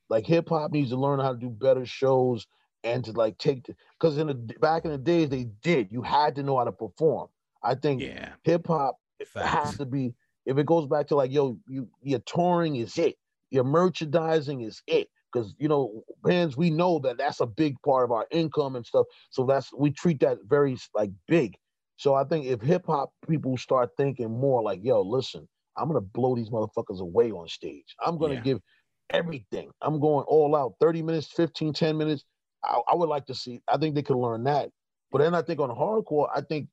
Speaker 4: Like hip hop needs to learn how to do better shows and to like take because in the back in the days they did. You had to know how to perform. I think
Speaker 3: yeah, yeah.
Speaker 4: hip hop has to be if it goes back to like yo, you your touring is it, your merchandising is it. Because you know, bands we know that that's a big part of our income and stuff. So that's we treat that very like big. So I think if hip hop people start thinking more like, yo, listen, I'm gonna blow these motherfuckers away on stage. I'm gonna
Speaker 3: Yeah.
Speaker 4: give everything. I'm going all out. 30 minutes, 15, 10 minutes. I, I would like to see. I think they could learn that. But then I think on hardcore, I think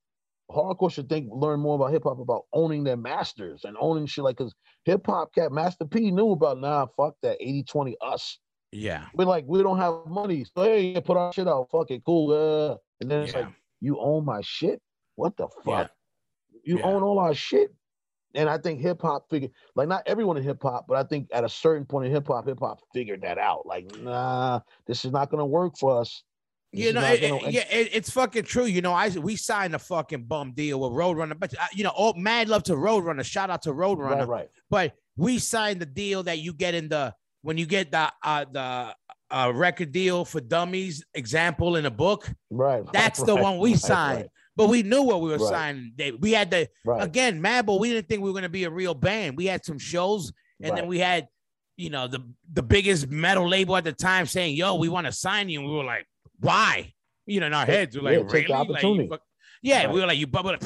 Speaker 4: hardcore should think learn more about hip hop about owning their masters and owning shit like because hip hop cat Master P knew about nah fuck that 80 20 us.
Speaker 3: Yeah,
Speaker 4: We're like we don't have money, so hey, yeah, put our shit out. Fuck it, cool. Uh, and then it's
Speaker 3: Yeah.
Speaker 4: like you own my shit. What the
Speaker 3: Yeah.
Speaker 4: fuck? You
Speaker 3: Yeah.
Speaker 4: own all our shit. And I think hip hop figured like not everyone in hip hop, but I think at a certain point in hip hop, hip hop figured that out. Like, nah, this is not gonna work for us. This
Speaker 3: you know, it-
Speaker 4: gonna-
Speaker 3: yeah, it- it's fucking true. You know, I we signed a fucking bum deal with Roadrunner, but uh, you know, all mad love to Roadrunner. Shout out to Roadrunner.
Speaker 4: right, right.
Speaker 3: But we signed the deal that you get in the when you get the uh, the uh, record deal for dummies example in a book.
Speaker 4: Right.
Speaker 3: That's the one we
Speaker 4: right,
Speaker 3: signed.
Speaker 4: Right.
Speaker 3: But we knew what we were
Speaker 4: Right.
Speaker 3: signing. We had the
Speaker 4: right.
Speaker 3: again, Madball. We didn't think we were gonna be a real band. We had some shows, and then we had, you know, the the biggest metal label at the time saying, "Yo, we want to sign you," and we were like, "Why?" You know, in our heads, we're like,
Speaker 4: yeah, take the
Speaker 3: "Really?" Like, yeah,
Speaker 4: Right.
Speaker 3: we were like, "You," bubble."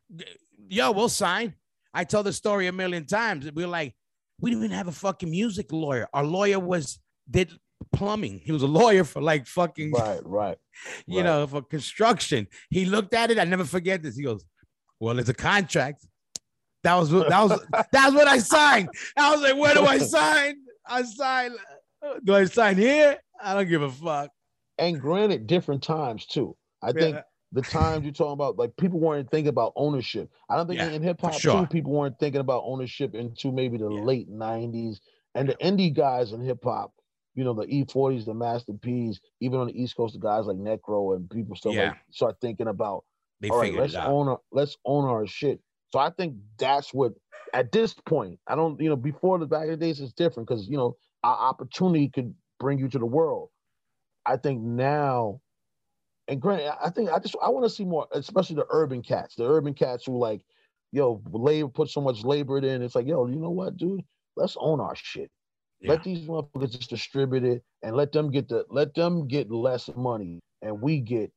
Speaker 3: "Yo, we'll sign." I tell the story a million times. We were like, we didn't even have a fucking music lawyer. Our lawyer was did plumbing. He was a lawyer for like fucking
Speaker 4: Right, right.
Speaker 3: you
Speaker 4: Right.
Speaker 3: know, for construction. He looked at it. I never forget this. He goes, Well, it's a contract. That was what that was that's what I signed. I was like, where do I sign? I sign. Do I sign here? I don't give a fuck.
Speaker 4: And granted, different times too. I think
Speaker 3: Yeah.
Speaker 4: The times you're talking about, like people weren't thinking about ownership. I don't think
Speaker 3: Yeah,
Speaker 4: in hip hop
Speaker 3: sure.
Speaker 4: too, people weren't thinking about ownership into maybe the
Speaker 3: Yeah.
Speaker 4: late '90s. And the indie guys in hip hop, you know, the E40s, the Master P's, even on the East Coast, the guys like Necro and people still
Speaker 3: Yeah.
Speaker 4: like start thinking about
Speaker 3: They
Speaker 4: all right, let's own our let's own our shit. So I think that's what at this point, I don't, you know, before the back of the days it's different because you know, our opportunity could bring you to the world. I think now, and granted, I think I just I want to see more, especially the urban cats, the urban cats who like, yo, labor put so much labor in. It's like, yo, you know what, dude? Let's own our shit.
Speaker 3: Yeah.
Speaker 4: Let these motherfuckers just distribute it and let them get the let them get less money and we get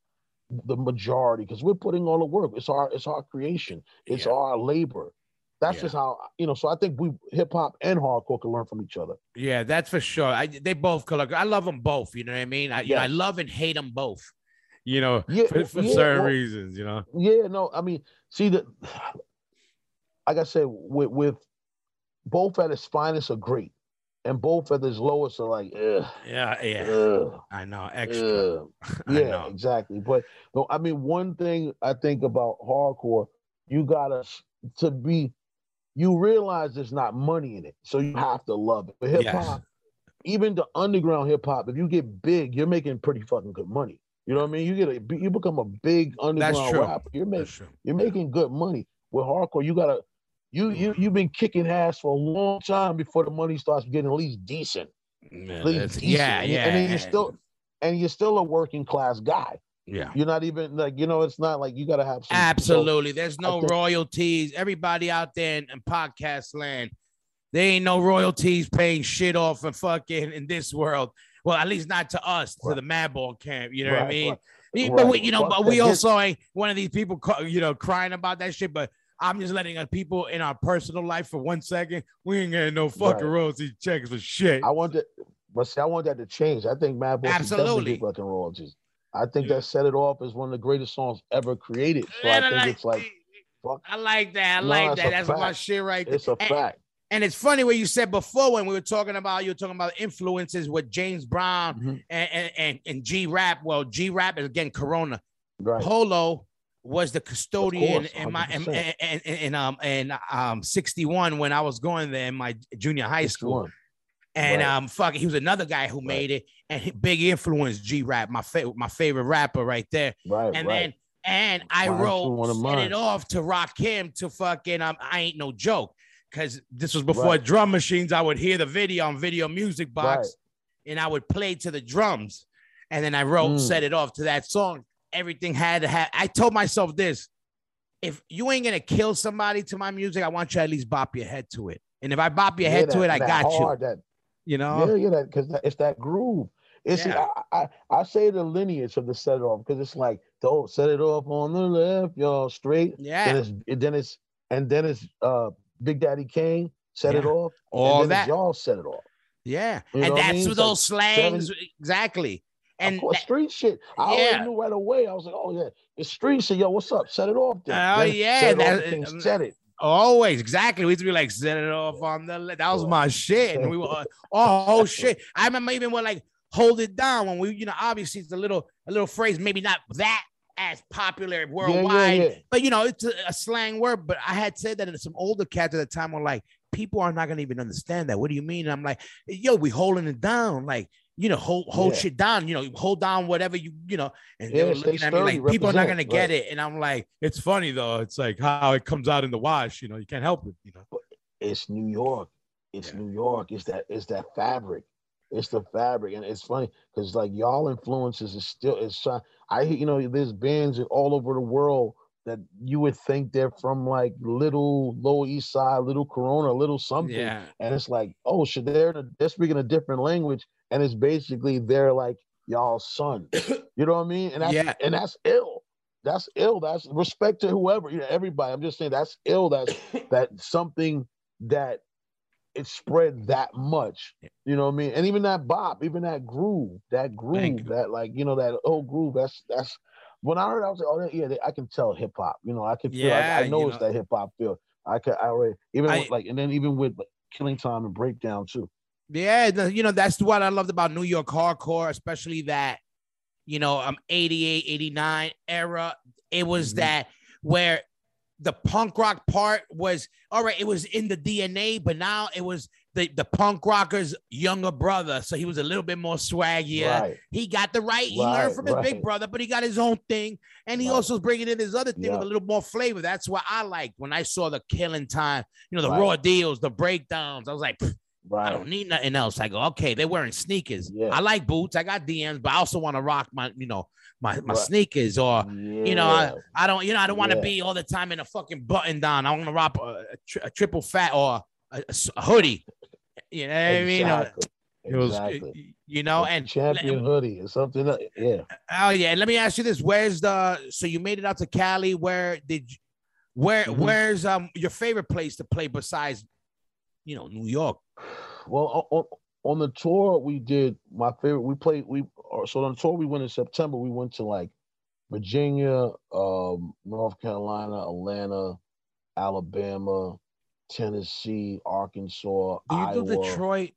Speaker 4: the majority because we're putting all the work. It's our it's our creation. It's
Speaker 3: Yeah.
Speaker 4: our labor. That's
Speaker 3: Yeah.
Speaker 4: just how you know. So I think we hip hop and hardcore can learn from each other.
Speaker 3: Yeah, that's for sure. I they both color. I love them both. You know what I mean? I, you know, I love and hate them both. You know,
Speaker 4: Yeah,
Speaker 3: for, for
Speaker 4: yeah,
Speaker 3: certain
Speaker 4: well-
Speaker 3: reasons. You know.
Speaker 4: Yeah, no, I mean, see that, like I said, with with both at its finest are great, and both at its lowest are like, ugh,
Speaker 3: Yeah, yeah.
Speaker 4: ugh,
Speaker 3: I know. Extra. I
Speaker 4: Yeah,
Speaker 3: know.
Speaker 4: exactly. But no, I mean, one thing I think about hardcore, you gotta to be, you realize there's not money in it, so you have to love it. But hip
Speaker 3: Yes.
Speaker 4: hop, even the underground hip hop, if you get big, you're making pretty fucking good money. You know what I mean? You get a, you become a big underground rapper. You're making
Speaker 3: That's true.
Speaker 4: you're making good money. With hardcore, you gotta you you you've been kicking ass for a long time before the money starts getting at least decent.
Speaker 3: Yeah,
Speaker 4: At least decent.
Speaker 3: yeah,
Speaker 4: And-
Speaker 3: yeah.
Speaker 4: And you're still and you're still a working class guy.
Speaker 3: yeah.
Speaker 4: You're not even like you know. It's not like you gotta have some. so-
Speaker 3: Absolutely. There's no
Speaker 4: think-
Speaker 3: royalties. Everybody out there in, in podcast land, they ain't no royalties paying shit off of fucking in this world. Well, at least not to us, to the Madball camp. You know what I mean?
Speaker 4: right,
Speaker 3: But we, you know, but we also ain't one of these people, you know, crying about that shit. But I'm just letting uh, people in our personal life for one second. We ain't getting no fucking
Speaker 4: Right.
Speaker 3: royalty checks for shit.
Speaker 4: I want that, but see, I want that to change. I think Madball Boy should definitely
Speaker 3: Absolutely.
Speaker 4: get fucking royalties. I think
Speaker 3: Yeah.
Speaker 4: that set it off as one of the greatest songs ever created. So I think it's like fuck.
Speaker 3: I like that. I like that. That's my
Speaker 4: fact.
Speaker 3: shit right there.
Speaker 4: It's a
Speaker 3: And-
Speaker 4: fact.
Speaker 3: And it's funny what you said before when we were talking about you were talking about influences with James Brown
Speaker 4: Mhm.
Speaker 3: and and, and, and G Rap. Well, G Rap is again Corona.
Speaker 4: Right.
Speaker 3: Polo was the custodian
Speaker 4: course,
Speaker 3: in my in,
Speaker 4: 100%.
Speaker 3: in, um in um 61 when I was going there in my junior high
Speaker 4: It's
Speaker 3: school. And
Speaker 4: Right.
Speaker 3: um fuck he was another guy who made it and big influence G Rap, my favorite my favorite rapper right there.
Speaker 4: Right.
Speaker 3: And
Speaker 4: right.
Speaker 3: then and I
Speaker 4: too,
Speaker 3: wrote set it off to Rakim to fucking um I ain't no joke because this was before
Speaker 4: Right.
Speaker 3: drum machines. I would hear the video on Video Music Box
Speaker 4: Right.
Speaker 3: and I would play to the drums, and then I wrote
Speaker 4: Mm.
Speaker 3: set it off to that song. Everything had to have. I told myself this: if you ain't gonna kill somebody to my music, I want you to at least bop your head to it. And if I bop your
Speaker 4: Yeah,
Speaker 3: head to it, I got
Speaker 4: hard,
Speaker 3: you.
Speaker 4: That
Speaker 3: You know.
Speaker 4: yeah, yeah, that because it's that groove. It's
Speaker 3: Yeah.
Speaker 4: I, I I say the lineage of the set it off because it's like don't set it off on the left, y'all straight. Then
Speaker 3: Yeah.
Speaker 4: it's then it's and then it's uh Big Daddy Kane set it off.
Speaker 3: All
Speaker 4: and then
Speaker 3: that.
Speaker 4: y'all set it off.
Speaker 3: Yeah.
Speaker 4: You
Speaker 3: and
Speaker 4: what I
Speaker 3: that's
Speaker 4: mean? It's like
Speaker 3: those slangs exactly. And
Speaker 4: of course,
Speaker 3: that-
Speaker 4: street shit. I
Speaker 3: Yeah.
Speaker 4: already knew right away. I was like, oh yeah, it's street shit. Yo, what's up? Set it off. Then.
Speaker 3: Oh,
Speaker 4: Then
Speaker 3: yeah,
Speaker 4: set it off,
Speaker 3: that- um,
Speaker 4: set it.
Speaker 3: Always, exactly. We used to be like, set it off on the. That was my shit. And we were uh, oh whole shit. I remember even when like hold it down when we, you know, obviously it's a little a little phrase, maybe not that as popular worldwide,
Speaker 4: yeah, yeah.
Speaker 3: but you know, it's a, a slang word. But I had said that and some older cats at the time were like, people are not gonna even understand that. What do you mean? And I'm like, yo, we holding it down, like you know, hold hold
Speaker 4: Yeah.
Speaker 3: shit down, you know, hold down whatever you, you know, and they were looking at me like people are not gonna get
Speaker 4: right.
Speaker 3: it. And I'm like, it's funny though. It's like how it comes out in the wash, you know, you can't help it, you know.
Speaker 4: It's New York. It's
Speaker 3: Yeah.
Speaker 4: New York. It's that. It's that fabric. It's the fabric, and it's funny because like y'all influences is still. It's I you know there's bands all over the world that you would think they're from like little Lower East Side, little Corona, little something,
Speaker 3: Yeah.
Speaker 4: and it's like oh shit, they're they're speaking a different language, and it's basically they're like y'all's son. You know what I mean? And that's
Speaker 3: Yeah.
Speaker 4: and that's ill. That's ill. That's respect to whoever, you know, everybody. I'm just saying that's ill. That's that something that it spread that much. You know what I mean? And even that bop, even that groove, that groove, that like you know that old groove. That's that's when I heard, I was like, oh yeah, they- I can tell hip hop. You know, I can feel.
Speaker 3: Yeah,
Speaker 4: I, I know it's
Speaker 3: know.
Speaker 4: that hip hop feel. I could I already even
Speaker 3: I-
Speaker 4: with, like and then even with like, Killing Time and Breakdown too.
Speaker 3: Yeah, you know, that's what I loved about New York hardcore, especially that, you know, um 88, 89 era. It was
Speaker 4: Mhm.
Speaker 3: that where the punk rock part was all right, it was in the DNA, but now it was the, the punk rocker's younger brother. So he was a little bit more swaggier.
Speaker 4: Right.
Speaker 3: He got the right. He learned from his big brother, but he got his own thing, and he
Speaker 4: Right.
Speaker 3: also was bringing in his other thing
Speaker 4: Yeah.
Speaker 3: with a little more flavor. That's what I liked when I saw the Killing Time. You know, the
Speaker 4: Right.
Speaker 3: raw deals, the breakdowns. I was like, "Pfft, I don't need nothing else. I go, okay, they're wearing sneakers.
Speaker 4: Yeah.
Speaker 3: I like boots. I got DMs, but I also want to rock my, you know, my my
Speaker 4: Right.
Speaker 3: sneakers or. You know, I, I don't, you know, I don't want to
Speaker 4: Yeah.
Speaker 3: be all the time in a fucking button down. I want to rock a, a, tri- a triple fat or a hoodie. You know what I mean?
Speaker 4: Exactly.
Speaker 3: It was,
Speaker 4: exactly.
Speaker 3: you know,
Speaker 4: A
Speaker 3: and
Speaker 4: champion hoodie or something. Yeah.
Speaker 3: Oh yeah, let me ask you this: Where's the? So you made it out to Cali. Where did? You, where
Speaker 4: Mhm.
Speaker 3: Where's um your favorite place to play besides, you know, New York?
Speaker 4: Well, on, on the tour we did my favorite. We played we or so on the tour we went in September. We went to like Virginia, um, North Carolina, Atlanta, Alabama, Tennessee, Arkansas,
Speaker 3: Do you
Speaker 4: Iowa.
Speaker 3: do Detroit?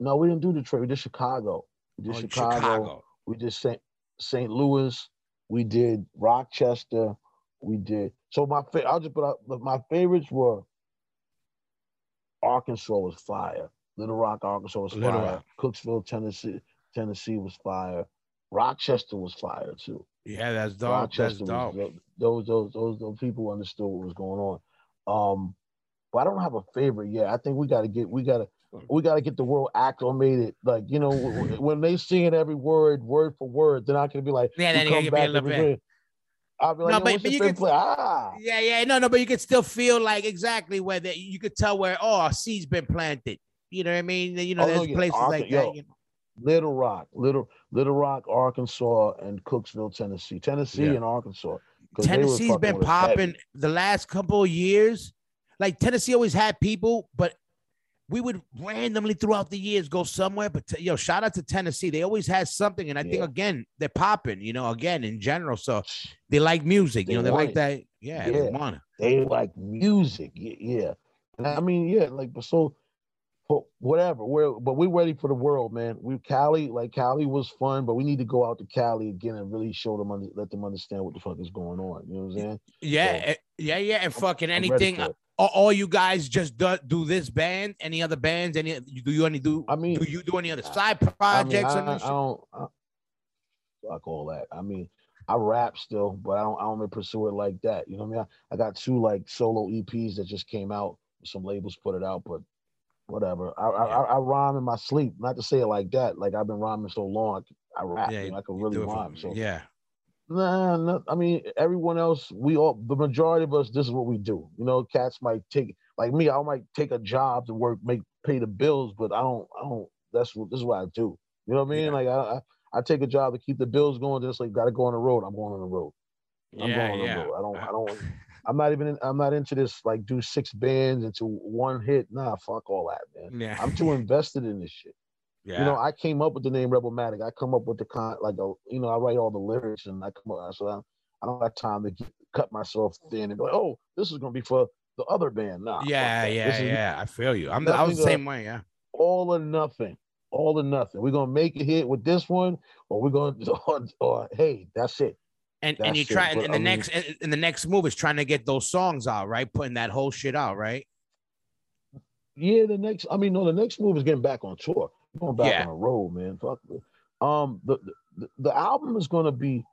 Speaker 4: No, we didn't do Detroit. We did Chicago. We did
Speaker 3: or
Speaker 4: Chicago. We did St. St. Louis. We did Rochester. We did. So my fa- I'll just put out. My favorites were Arkansas was fire. Little Rock, Arkansas was
Speaker 3: Little
Speaker 4: fire.
Speaker 3: Rock.
Speaker 4: Cookeville, Tennessee, Tennessee was fire. Rochester was fire too.
Speaker 3: Yeah, that's dope. That's
Speaker 4: Rochester
Speaker 3: dope.
Speaker 4: was those those those those people understood what was going on. Um, but I don't have a favorite yet. I think we got to get we got to we got to get the world acclimated. Like you know, when they singing every word word for word, they're not gonna be like,
Speaker 3: Yeah, then you
Speaker 4: come
Speaker 3: be a little bit.
Speaker 4: Day. I'll be like,
Speaker 3: No,
Speaker 4: no,
Speaker 3: but- but you can,
Speaker 4: play? Ah,
Speaker 3: Yeah, yeah, no, no, but you could still feel like exactly where that you could tell where oh a seed's been planted. You know what I mean? You know,
Speaker 4: Oh,
Speaker 3: there's
Speaker 4: yeah,
Speaker 3: places
Speaker 4: Arca-
Speaker 3: like
Speaker 4: yo,
Speaker 3: that. You know?
Speaker 4: Little Rock, Little Little Rock, Arkansas, and Cookeville, Tennessee, Tennessee
Speaker 3: Yeah.
Speaker 4: and Arkansas. 'cause they were
Speaker 3: Tennessee's been
Speaker 4: with us heavy.
Speaker 3: popping the last couple of years. Like Tennessee always had people, but we would randomly throughout the years go somewhere. But t- yo, shout out to Tennessee. They always had something, and I think again they're popping. You know, again in general, so they like music.
Speaker 4: They
Speaker 3: you know, they like
Speaker 4: it.
Speaker 3: that. Yeah, they
Speaker 4: Yeah.
Speaker 3: want it.
Speaker 4: they like music. Yeah. And I mean, yeah, like but so for whatever. We're but we're ready for the world, man. We Cali, like Cali was fun, but we need to go out to Cali again and really show them under, let them understand what the fuck is going on. You know what I'm saying?
Speaker 3: Yeah,
Speaker 4: So,
Speaker 3: eh, yeah, yeah, and fucking anything. All, you guys just do, do this band? Any other bands? Any? you- Do you any do?
Speaker 4: I mean,
Speaker 3: do you do any other side
Speaker 4: I mean,
Speaker 3: projects?
Speaker 4: I,
Speaker 3: or
Speaker 4: I don't I, fuck all that. I mean, I rap still, but I don't I don't really pursue it like that. You know what I mean? I, I got two like solo EPs that just came out. Some labels put it out, but whatever. I, I,
Speaker 3: Yeah.
Speaker 4: I, I rhyme in my sleep. Not to say it like that. Like I've been rhyming so long, I, rap.
Speaker 3: Yeah,
Speaker 4: you know, I can really rhyme. So
Speaker 3: yeah,
Speaker 4: Nah, no, I mean everyone else. We all the majority of us. This is what we do. You know, cats might take like me. I might take a job to work, make pay the bills, but I don't. I don't. That's what this is what I do. You know what I mean?
Speaker 3: Yeah.
Speaker 4: Like I, I, I take a job to keep the bills going. Just like got to go on the road. I'm going on the road. I'm
Speaker 3: yeah,
Speaker 4: going on the
Speaker 3: yeah.
Speaker 4: road. I don't. I don't. I'm not even. In, I'm not into this. Like do six bands into one hit. Nah, fuck all that, man.
Speaker 3: Yeah,
Speaker 4: I'm too invested in this shit.
Speaker 3: Yeah.
Speaker 4: You know, I came up with the name Rebel Rebelmatic. I come up with the con like a, you know, I write all the lyrics and I come up. So I, I don't have time to get, cut myself thin and be like, oh, this is gonna be for the other band. Nah,
Speaker 3: yeah,
Speaker 4: that.
Speaker 3: yeah, yeah. I feel you. I'm. The, I was the same way. Yeah.
Speaker 4: All or nothing. All or nothing. We're gonna make a hit with this one, or we're gonna, or, or hey, that's it.
Speaker 3: And and
Speaker 4: That's
Speaker 3: you
Speaker 4: it,
Speaker 3: try and,
Speaker 4: but
Speaker 3: and the
Speaker 4: mean-
Speaker 3: next and, and the next move is trying to get those songs out, right? Putting that whole shit out, right?
Speaker 4: Yeah, the next. I mean, no, the next move is getting back on tour. Going back
Speaker 3: Yeah.
Speaker 4: on a road, man. Fuck. Um, the, the the album is gonna be.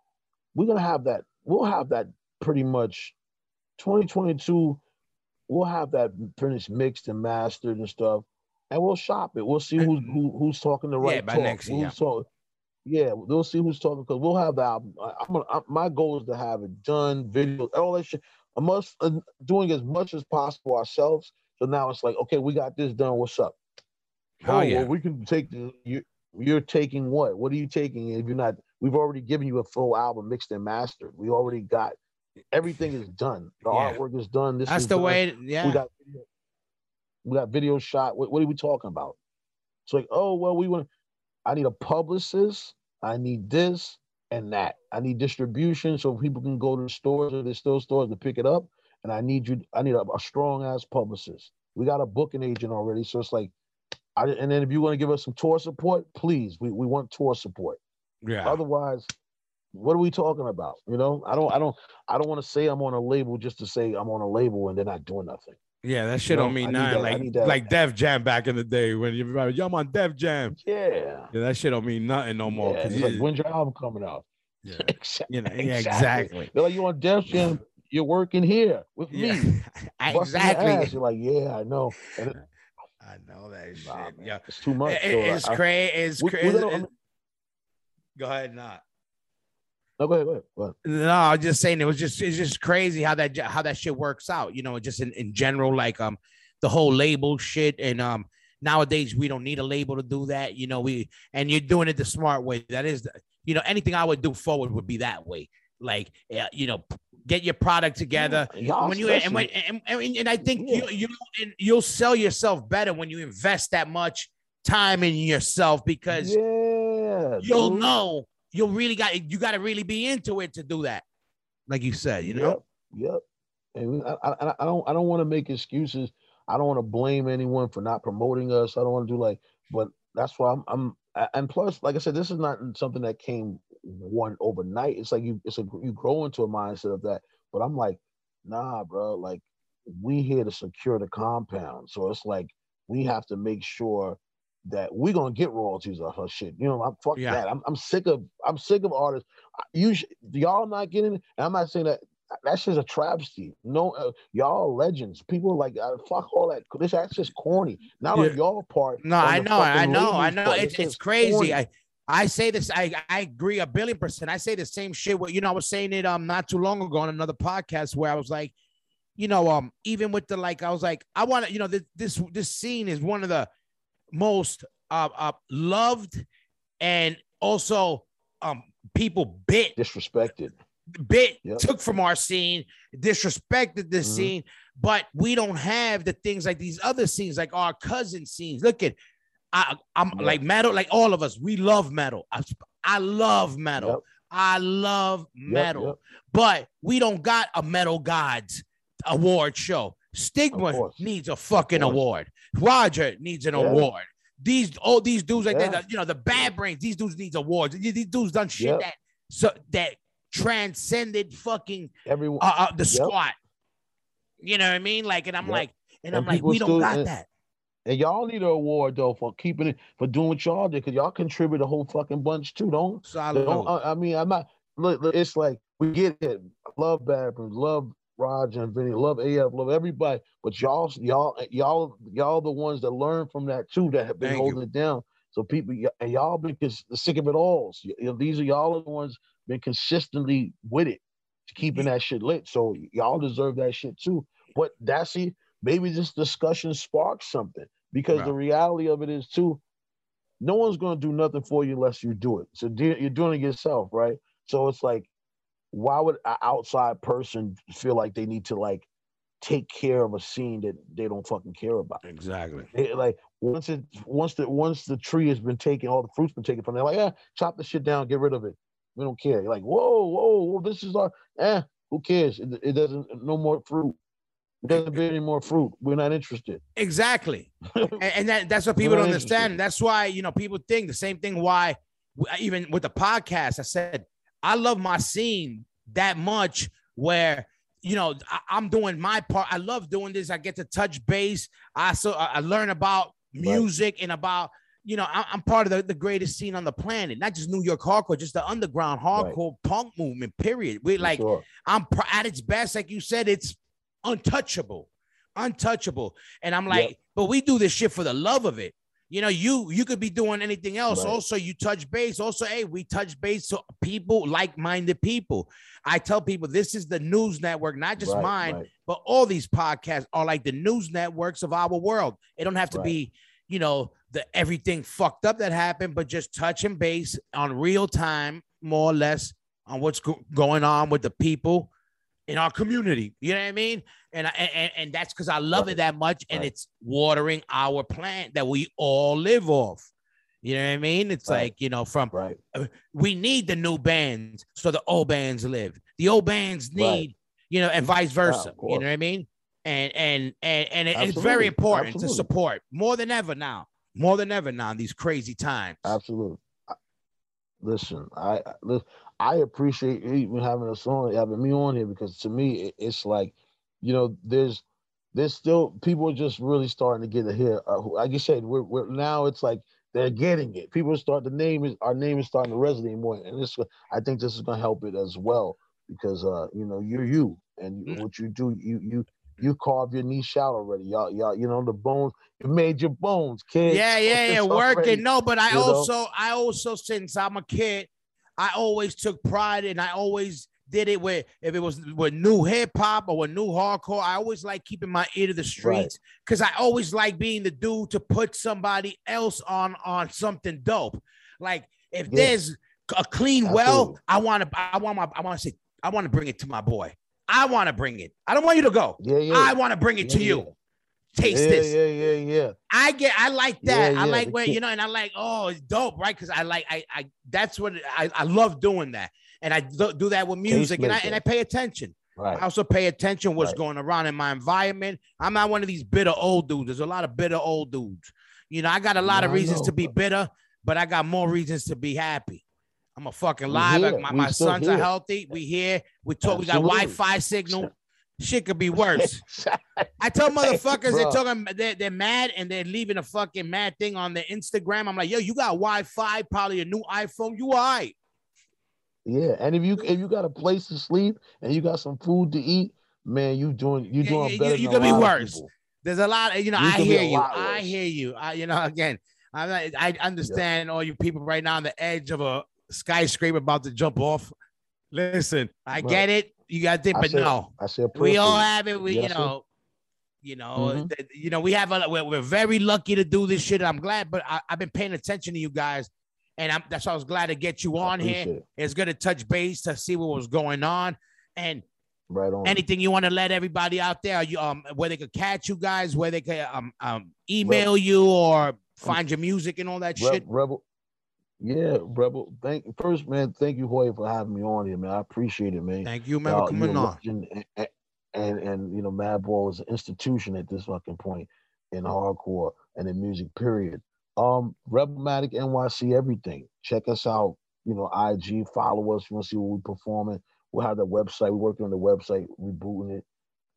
Speaker 4: We're gonna have that. We'll have that pretty much. 2022. We'll have that finished, mixed and mastered and stuff, and we'll shop it. We'll see who's who, who's talking the right Yeah,
Speaker 3: by
Speaker 4: talk.
Speaker 3: next year.
Speaker 4: Who's talk- yeah, we'll see who's talking because we'll have the album. I, I'm gonna, I, my goal is to have it done, video, all that shit. I must uh, doing as much as possible ourselves. So now it's like, okay, we got this done. What's up?
Speaker 3: Oh,
Speaker 4: oh,
Speaker 3: yeah.
Speaker 4: well, we can take the you. You're taking what? What are you taking? If you're not, we've already given you a full album mixed and mastered. We already got everything is done. The
Speaker 3: Yeah.
Speaker 4: artwork is done. This
Speaker 3: That's
Speaker 4: is
Speaker 3: the
Speaker 4: done.
Speaker 3: way. Yeah.
Speaker 4: We got video, we got video shot. What, what are we talking about? It's like, oh well, we want. I need a publicist. I need this and that. I need distribution so people can go to the stores or there's still stores to pick it up. and I need you. I need a, a strong ass publicist. We got a booking agent already, so it's like, I, and then if you want to give us some tour support, please, we, we want tour support.
Speaker 3: Yeah.
Speaker 4: Otherwise, what are we talking about? You know, I don't, I don't, I don't want to say I'm on a label just to say I'm on a label and they're not doing nothing.
Speaker 3: Yeah, that shit
Speaker 4: You know,
Speaker 3: don't mean
Speaker 4: I
Speaker 3: nothing.
Speaker 4: that-
Speaker 3: Like
Speaker 4: that-
Speaker 3: like Def Jam back in the day when remember, yo, I'm on Def Jam.
Speaker 4: Yeah.
Speaker 3: Yeah, that shit don't mean nothing no more.
Speaker 4: yeah it's like, when's your album coming out?
Speaker 3: yeah,
Speaker 4: Exactly.
Speaker 3: you know, yeah, exactly.
Speaker 4: They're like, you on Def Jam? You're working here with
Speaker 3: Yeah,
Speaker 4: me.
Speaker 3: Exactly.
Speaker 4: You're like, yeah, I know. And
Speaker 3: I know that shit.
Speaker 4: nah,
Speaker 3: yeah,
Speaker 4: it's too much.
Speaker 3: It-
Speaker 4: So,
Speaker 3: it's
Speaker 4: I-
Speaker 3: crazy. It's crazy.
Speaker 4: gotta-
Speaker 3: Go ahead, not.
Speaker 4: No, go ahead, go ahead. Go ahead.
Speaker 3: No, I'm just saying it was just it's just crazy how that how that shit works out. You know, just in, in general, like um the whole label shit and um nowadays we don't need a label to do that. You know, we and you're doing it the smart way. That is, the, you know, anything I would do forward would be that way. Like, you know, get your product together.
Speaker 4: Y'all
Speaker 3: when you and, when, and, and, and I think
Speaker 4: Yeah.
Speaker 3: you you and you'll sell yourself better when you invest that much time in yourself because
Speaker 4: yeah,
Speaker 3: you'll
Speaker 4: dude.
Speaker 3: know you'll really got you got to really be into it to do that. Like you said, you know.
Speaker 4: Yep. yep. And I, I, I don't I don't want to make excuses. I don't want to blame anyone for not promoting us. I don't want to do like, but that's why I'm I'm and plus, like I said, this is not something that came one overnight. It's like you it's a you grow into a mindset of that. But I'm like, nah, bro, like we here to secure the compound. So it's like we have to make sure that we're gonna get royalties off her shit. You know, I'm fuck
Speaker 3: Yeah.
Speaker 4: that. I'm, I'm sick of I'm sick of artists. You sh- y'all not getting. And I'm not saying that that's just a travesty. No, uh, y'all legends. People like uh, fuck all that. This that's just corny. Not
Speaker 3: Yeah.
Speaker 4: on y'all part.
Speaker 3: No,
Speaker 4: on
Speaker 3: I know, I know, I know. It's it's crazy.
Speaker 4: corny.
Speaker 3: I I say this. I I agree a billion percent. I say the same shit. What you know, I was saying it um not too long ago on another podcast where I was like, you know, um even with the like, I was like, I want to, you know, this this this scene is one of the most uh, uh loved and also um people bit
Speaker 4: disrespected.
Speaker 3: bit
Speaker 4: Yep.
Speaker 3: took from our scene, disrespected the
Speaker 4: Mhm.
Speaker 3: scene, but we don't have the things like these other scenes, like our cousin scenes. Look at, I, I'm
Speaker 4: Yeah.
Speaker 3: like metal, like all of us. We love metal. I, I love metal.
Speaker 4: Yep.
Speaker 3: I love metal,
Speaker 4: yep.
Speaker 3: but we don't got a metal gods award show. Stigma needs a fucking award. Roger needs an
Speaker 4: Yeah.
Speaker 3: award. These all these dudes like
Speaker 4: Yeah.
Speaker 3: that, you know, the bad brains. These dudes needs awards. These dudes done shit
Speaker 4: Yep.
Speaker 3: that so that transcended fucking
Speaker 4: Everyone.
Speaker 3: uh, uh the
Speaker 4: Yep.
Speaker 3: squat. You know what I mean? Like, and I'm
Speaker 4: Yep.
Speaker 3: like, and,
Speaker 4: And
Speaker 3: I'm like, we don't
Speaker 4: still-
Speaker 3: got
Speaker 4: and-
Speaker 3: that.
Speaker 4: And y'all need an award though for keeping it for doing what y'all did because y'all contribute a whole fucking bunch too. Don't
Speaker 3: Solid.
Speaker 4: Don't, I, I mean, I'm not. Look, look, it's like we get it. Love Bad Brains, love Roger and Vinnie, love AF, love everybody. But y'all, y'all, y'all, y'all, the ones that learn from that too, that have been
Speaker 3: Thank you.
Speaker 4: holding it down. So people, and y'all been sick of it all. You know, these are y'all the ones been consistently with it, keeping that shit lit. So y'all deserve that shit too. But that's it. Maybe this discussion sparks something because the reality of it is too no one's going to do nothing for you unless you do it. So you're doing it yourself, right? So it's like, why would an outside person feel like they need to like take care of a scene that they don't fucking care about?
Speaker 3: exactly.
Speaker 4: They- like once it once the once the tree has been taken, all the fruit's been taken from there, like yeah, chop the shit down, get rid of it. We don't care. You're like whoa, whoa, whoa, this is our eh. Who cares? It, it doesn't no more fruit. Doesn't bear any more fruit. We're not interested.
Speaker 3: Exactly. and, that, that's what people don't understand.
Speaker 4: interested.
Speaker 3: That's why, you know, people think the same thing. Why, even with the podcast, I said, I love my scene that much where, you know, I, I'm doing my part. I love doing this. I get to touch base. I so I I learn about music and about, you know, I, I'm part of the, the greatest scene on the planet, not just New York hardcore, just the underground hardcore punk movement, period. We
Speaker 4: For
Speaker 3: like,
Speaker 4: sure.
Speaker 3: I'm at its best, like you said, it's untouchable, untouchable. And I'm like,
Speaker 4: Yep.
Speaker 3: but we do this shit for the love of it. You know, you you could be doing anything else.
Speaker 4: Right.
Speaker 3: Also, you touch base. Also, hey, we touch base to people, like-minded people. I tell people this is the news network, not just
Speaker 4: Right,
Speaker 3: mine,
Speaker 4: right.
Speaker 3: but all these podcasts are like the news networks of our world. It don't have to be, you know, the everything fucked up that happened, but just touching base on real time, more or less, on what's go- going on with the people in our community. You know what I mean? And I, and, and that's because I love it that much, and
Speaker 4: Right.
Speaker 3: it's watering our plant that we all live off. You know what I mean? It's
Speaker 4: Right.
Speaker 3: like you know, from
Speaker 4: Right.
Speaker 3: Uh, we need the new bands so the old bands live. The old bands
Speaker 4: Right.
Speaker 3: need, you know, and mm-hmm. vice ah, versa.
Speaker 4: of
Speaker 3: you know what I mean? And and and and it- it's very important to support more than ever now, more than ever now in these crazy times.
Speaker 4: Absolutely. Listen, I I- I appreciate you even having us on, having me on here because to me it, it's like, you know, there's there's still people are just really starting to get it here. Uh, like you said, we're, we're now it's like they're getting it. People start the name is our name is starting to resonate more, and this I think this is going to help it as well because uh you know you're you and you,
Speaker 3: Mm.
Speaker 4: what you do you you you carve your niche out already. Y'all y'all you know the bones you made your bones, kid.
Speaker 3: Yeah, yeah, yeah. Working. No, but I
Speaker 4: you know?
Speaker 3: also, I also, since I'm a kid, I always took pride and I always did it with if it was with new hip hop or with new hardcore. I always like keeping my ear to the streets because I always like being the dude to put somebody else on on something dope. Like if
Speaker 4: Yeah.
Speaker 3: there's a clean well,
Speaker 4: Absolutely.
Speaker 3: I want to, I want my, I want to say, I want to bring it to my boy. I want to bring it. I don't want you to go.
Speaker 4: Yeah, yeah.
Speaker 3: I want to bring it to
Speaker 4: Yeah,
Speaker 3: you. Taste
Speaker 4: yeah,
Speaker 3: this.
Speaker 4: Yeah, yeah, yeah.
Speaker 3: I get I like that.
Speaker 4: Yeah,
Speaker 3: I
Speaker 4: yeah,
Speaker 3: like
Speaker 4: the
Speaker 3: when
Speaker 4: kid-
Speaker 3: you know, and I like, oh, it's dope, right? Because I like I I that's what I, I love doing that. And I do, do that with music and I and I pay attention.
Speaker 4: Right.
Speaker 3: I also pay attention what's
Speaker 4: Right.
Speaker 3: going around in my environment. I'm not one of these bitter old dudes. There's a lot of bitter old dudes. You know, I got a lot of
Speaker 4: I
Speaker 3: reasons to
Speaker 4: know.
Speaker 3: be bitter, but I got more reasons to be happy. I'm a fucking live. My,
Speaker 4: We
Speaker 3: my sons are healthy. We here. We talk. We got Wi-Fi signal. Shit could be worse. I tell motherfuckers they're talking they're, they're mad and they're leaving a fucking mad thing on their Instagram. I'm like, yo, you got Wi-Fi, probably a new iPhone. You all right.
Speaker 4: yeah, and if you if you got a place to sleep and you got some food to eat, man, you doing you doing
Speaker 3: you-
Speaker 4: better.
Speaker 3: you
Speaker 4: than a
Speaker 3: could be worse. There's a lot of, you know,
Speaker 4: You
Speaker 3: I hear you. I hear you. I, you know, again, I'm not, I understand all you people right now on the edge of a skyscraper about to jump off. Listen, I
Speaker 4: Right.
Speaker 3: get it. You got to think,
Speaker 4: I
Speaker 3: but
Speaker 4: said-
Speaker 3: no,
Speaker 4: I said
Speaker 3: we all have it. We, you
Speaker 4: Yes, sir.
Speaker 3: know, you know,
Speaker 4: Mhm.
Speaker 3: th- you know, we have a, we're, we're very lucky to do this shit. I'm glad, but I, I've been paying attention to you guys, and I'm that's why I was glad to get you on here.
Speaker 4: it.
Speaker 3: It's good to touch base to see what was going on, and
Speaker 4: Right on.
Speaker 3: anything you want to let everybody out there, you um, where they could catch you guys, where they could um, um email you or find your music and all that
Speaker 4: Re-
Speaker 3: shit.
Speaker 4: Rebel. Yeah, Rebel. Thank first, man. Thank you, Hoya, for having me on here, man. I appreciate it, man.
Speaker 3: Thank you, man,
Speaker 4: Y'all-
Speaker 3: coming on.
Speaker 4: and, and and and you know, Madball is an institution at this fucking point in hardcore and in music. Period. Um, Rebelmatic NYC, everything. Check us out. You know, IG. Follow us. You want to see what we're performing. We'll have the website. We're working on the website, rebooting it.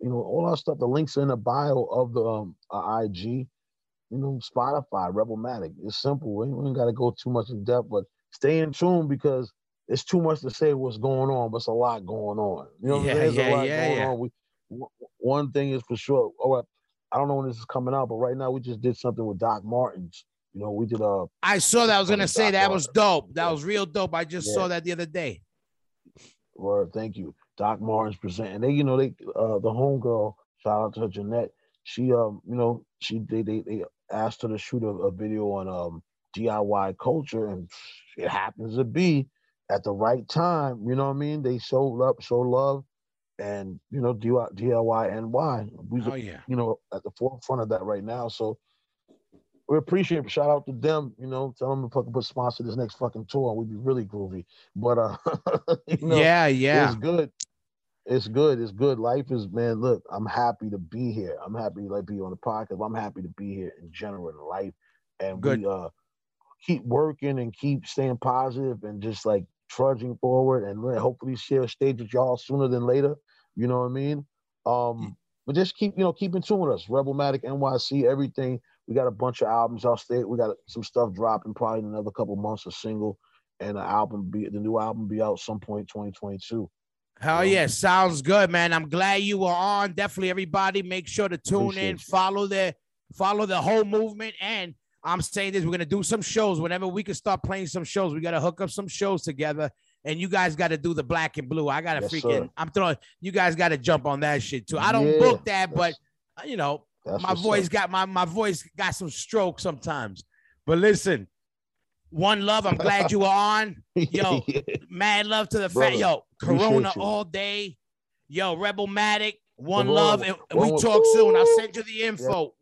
Speaker 4: You know, all our stuff. The links are in the bio of the um, uh, IG. You know, Spotify, Rebelmatic. It's simple. We ain't, got to go too much in depth, but stay in tune because it's too much to say what's going on, but it's a lot going on. You know
Speaker 3: Yeah,
Speaker 4: There's
Speaker 3: yeah,
Speaker 4: a lot
Speaker 3: yeah,
Speaker 4: going
Speaker 3: yeah.
Speaker 4: on. We, w- one thing is for sure. Oh, I don't know when this is coming out, but right now we just did something with Doc Martens. You know, we did a.
Speaker 3: I saw that. I was gonna say
Speaker 4: Doc
Speaker 3: that was dope. That was real dope. I just
Speaker 4: Yeah.
Speaker 3: saw that the other day.
Speaker 4: word, thank you. Doc Martens present and they, you know, they uh the homegirl, shout out to her Jeanette. She um, you know, she they they, they asked her to shoot a, a video on um DIY culture and it happens to be at the right time. You know what I mean? They showed up, show love, and you know, DIY DIY NY. We
Speaker 3: Oh yeah.
Speaker 4: you know, at the forefront of that right now. So we appreciate it. Shout out to them, you know, tell them to fucking put sponsor this next fucking tour and we'd be really groovy. But uh you know,
Speaker 3: yeah, yeah.
Speaker 4: it's good. It's good. It's good. Life is man. Look, I'm happy to be here. I'm happy to like be on the podcast. I'm happy to be here in general in life. And
Speaker 3: Good.
Speaker 4: we uh keep working and keep staying positive and just like trudging forward and hopefully share a stage with y'all sooner than later. You know what I mean? Um, but just keep, you know, keep in tune with us. Rebelmatic NYC, everything. We got a bunch of albums. I'll stay. We got some stuff dropping probably in another couple months, a single, and the album be the new album be out some point 2022.
Speaker 3: Hell yeah, sounds good, man. I'm glad you were on. Definitely, everybody, make sure to tune
Speaker 4: Appreciate
Speaker 3: in, follow the follow the whole movement. And I'm saying this: we're gonna do some shows whenever we can start playing some shows. We gotta hook up some shows together, and you guys got to do the black and blue. I gotta
Speaker 4: Yes,
Speaker 3: freaking.
Speaker 4: sir.
Speaker 3: I'm throwing. You guys got to jump on that shit too. I don't
Speaker 4: Yeah,
Speaker 3: book that, but uh, you know, my voice
Speaker 4: up.
Speaker 3: got my my voice got some stroke sometimes. But listen, one love. I'm glad you were on. Yo, Mad love to the fat yo, Corona
Speaker 4: you.
Speaker 3: all day. Yo, RebelMatic, one love. And we talk soon. I'll send you the info.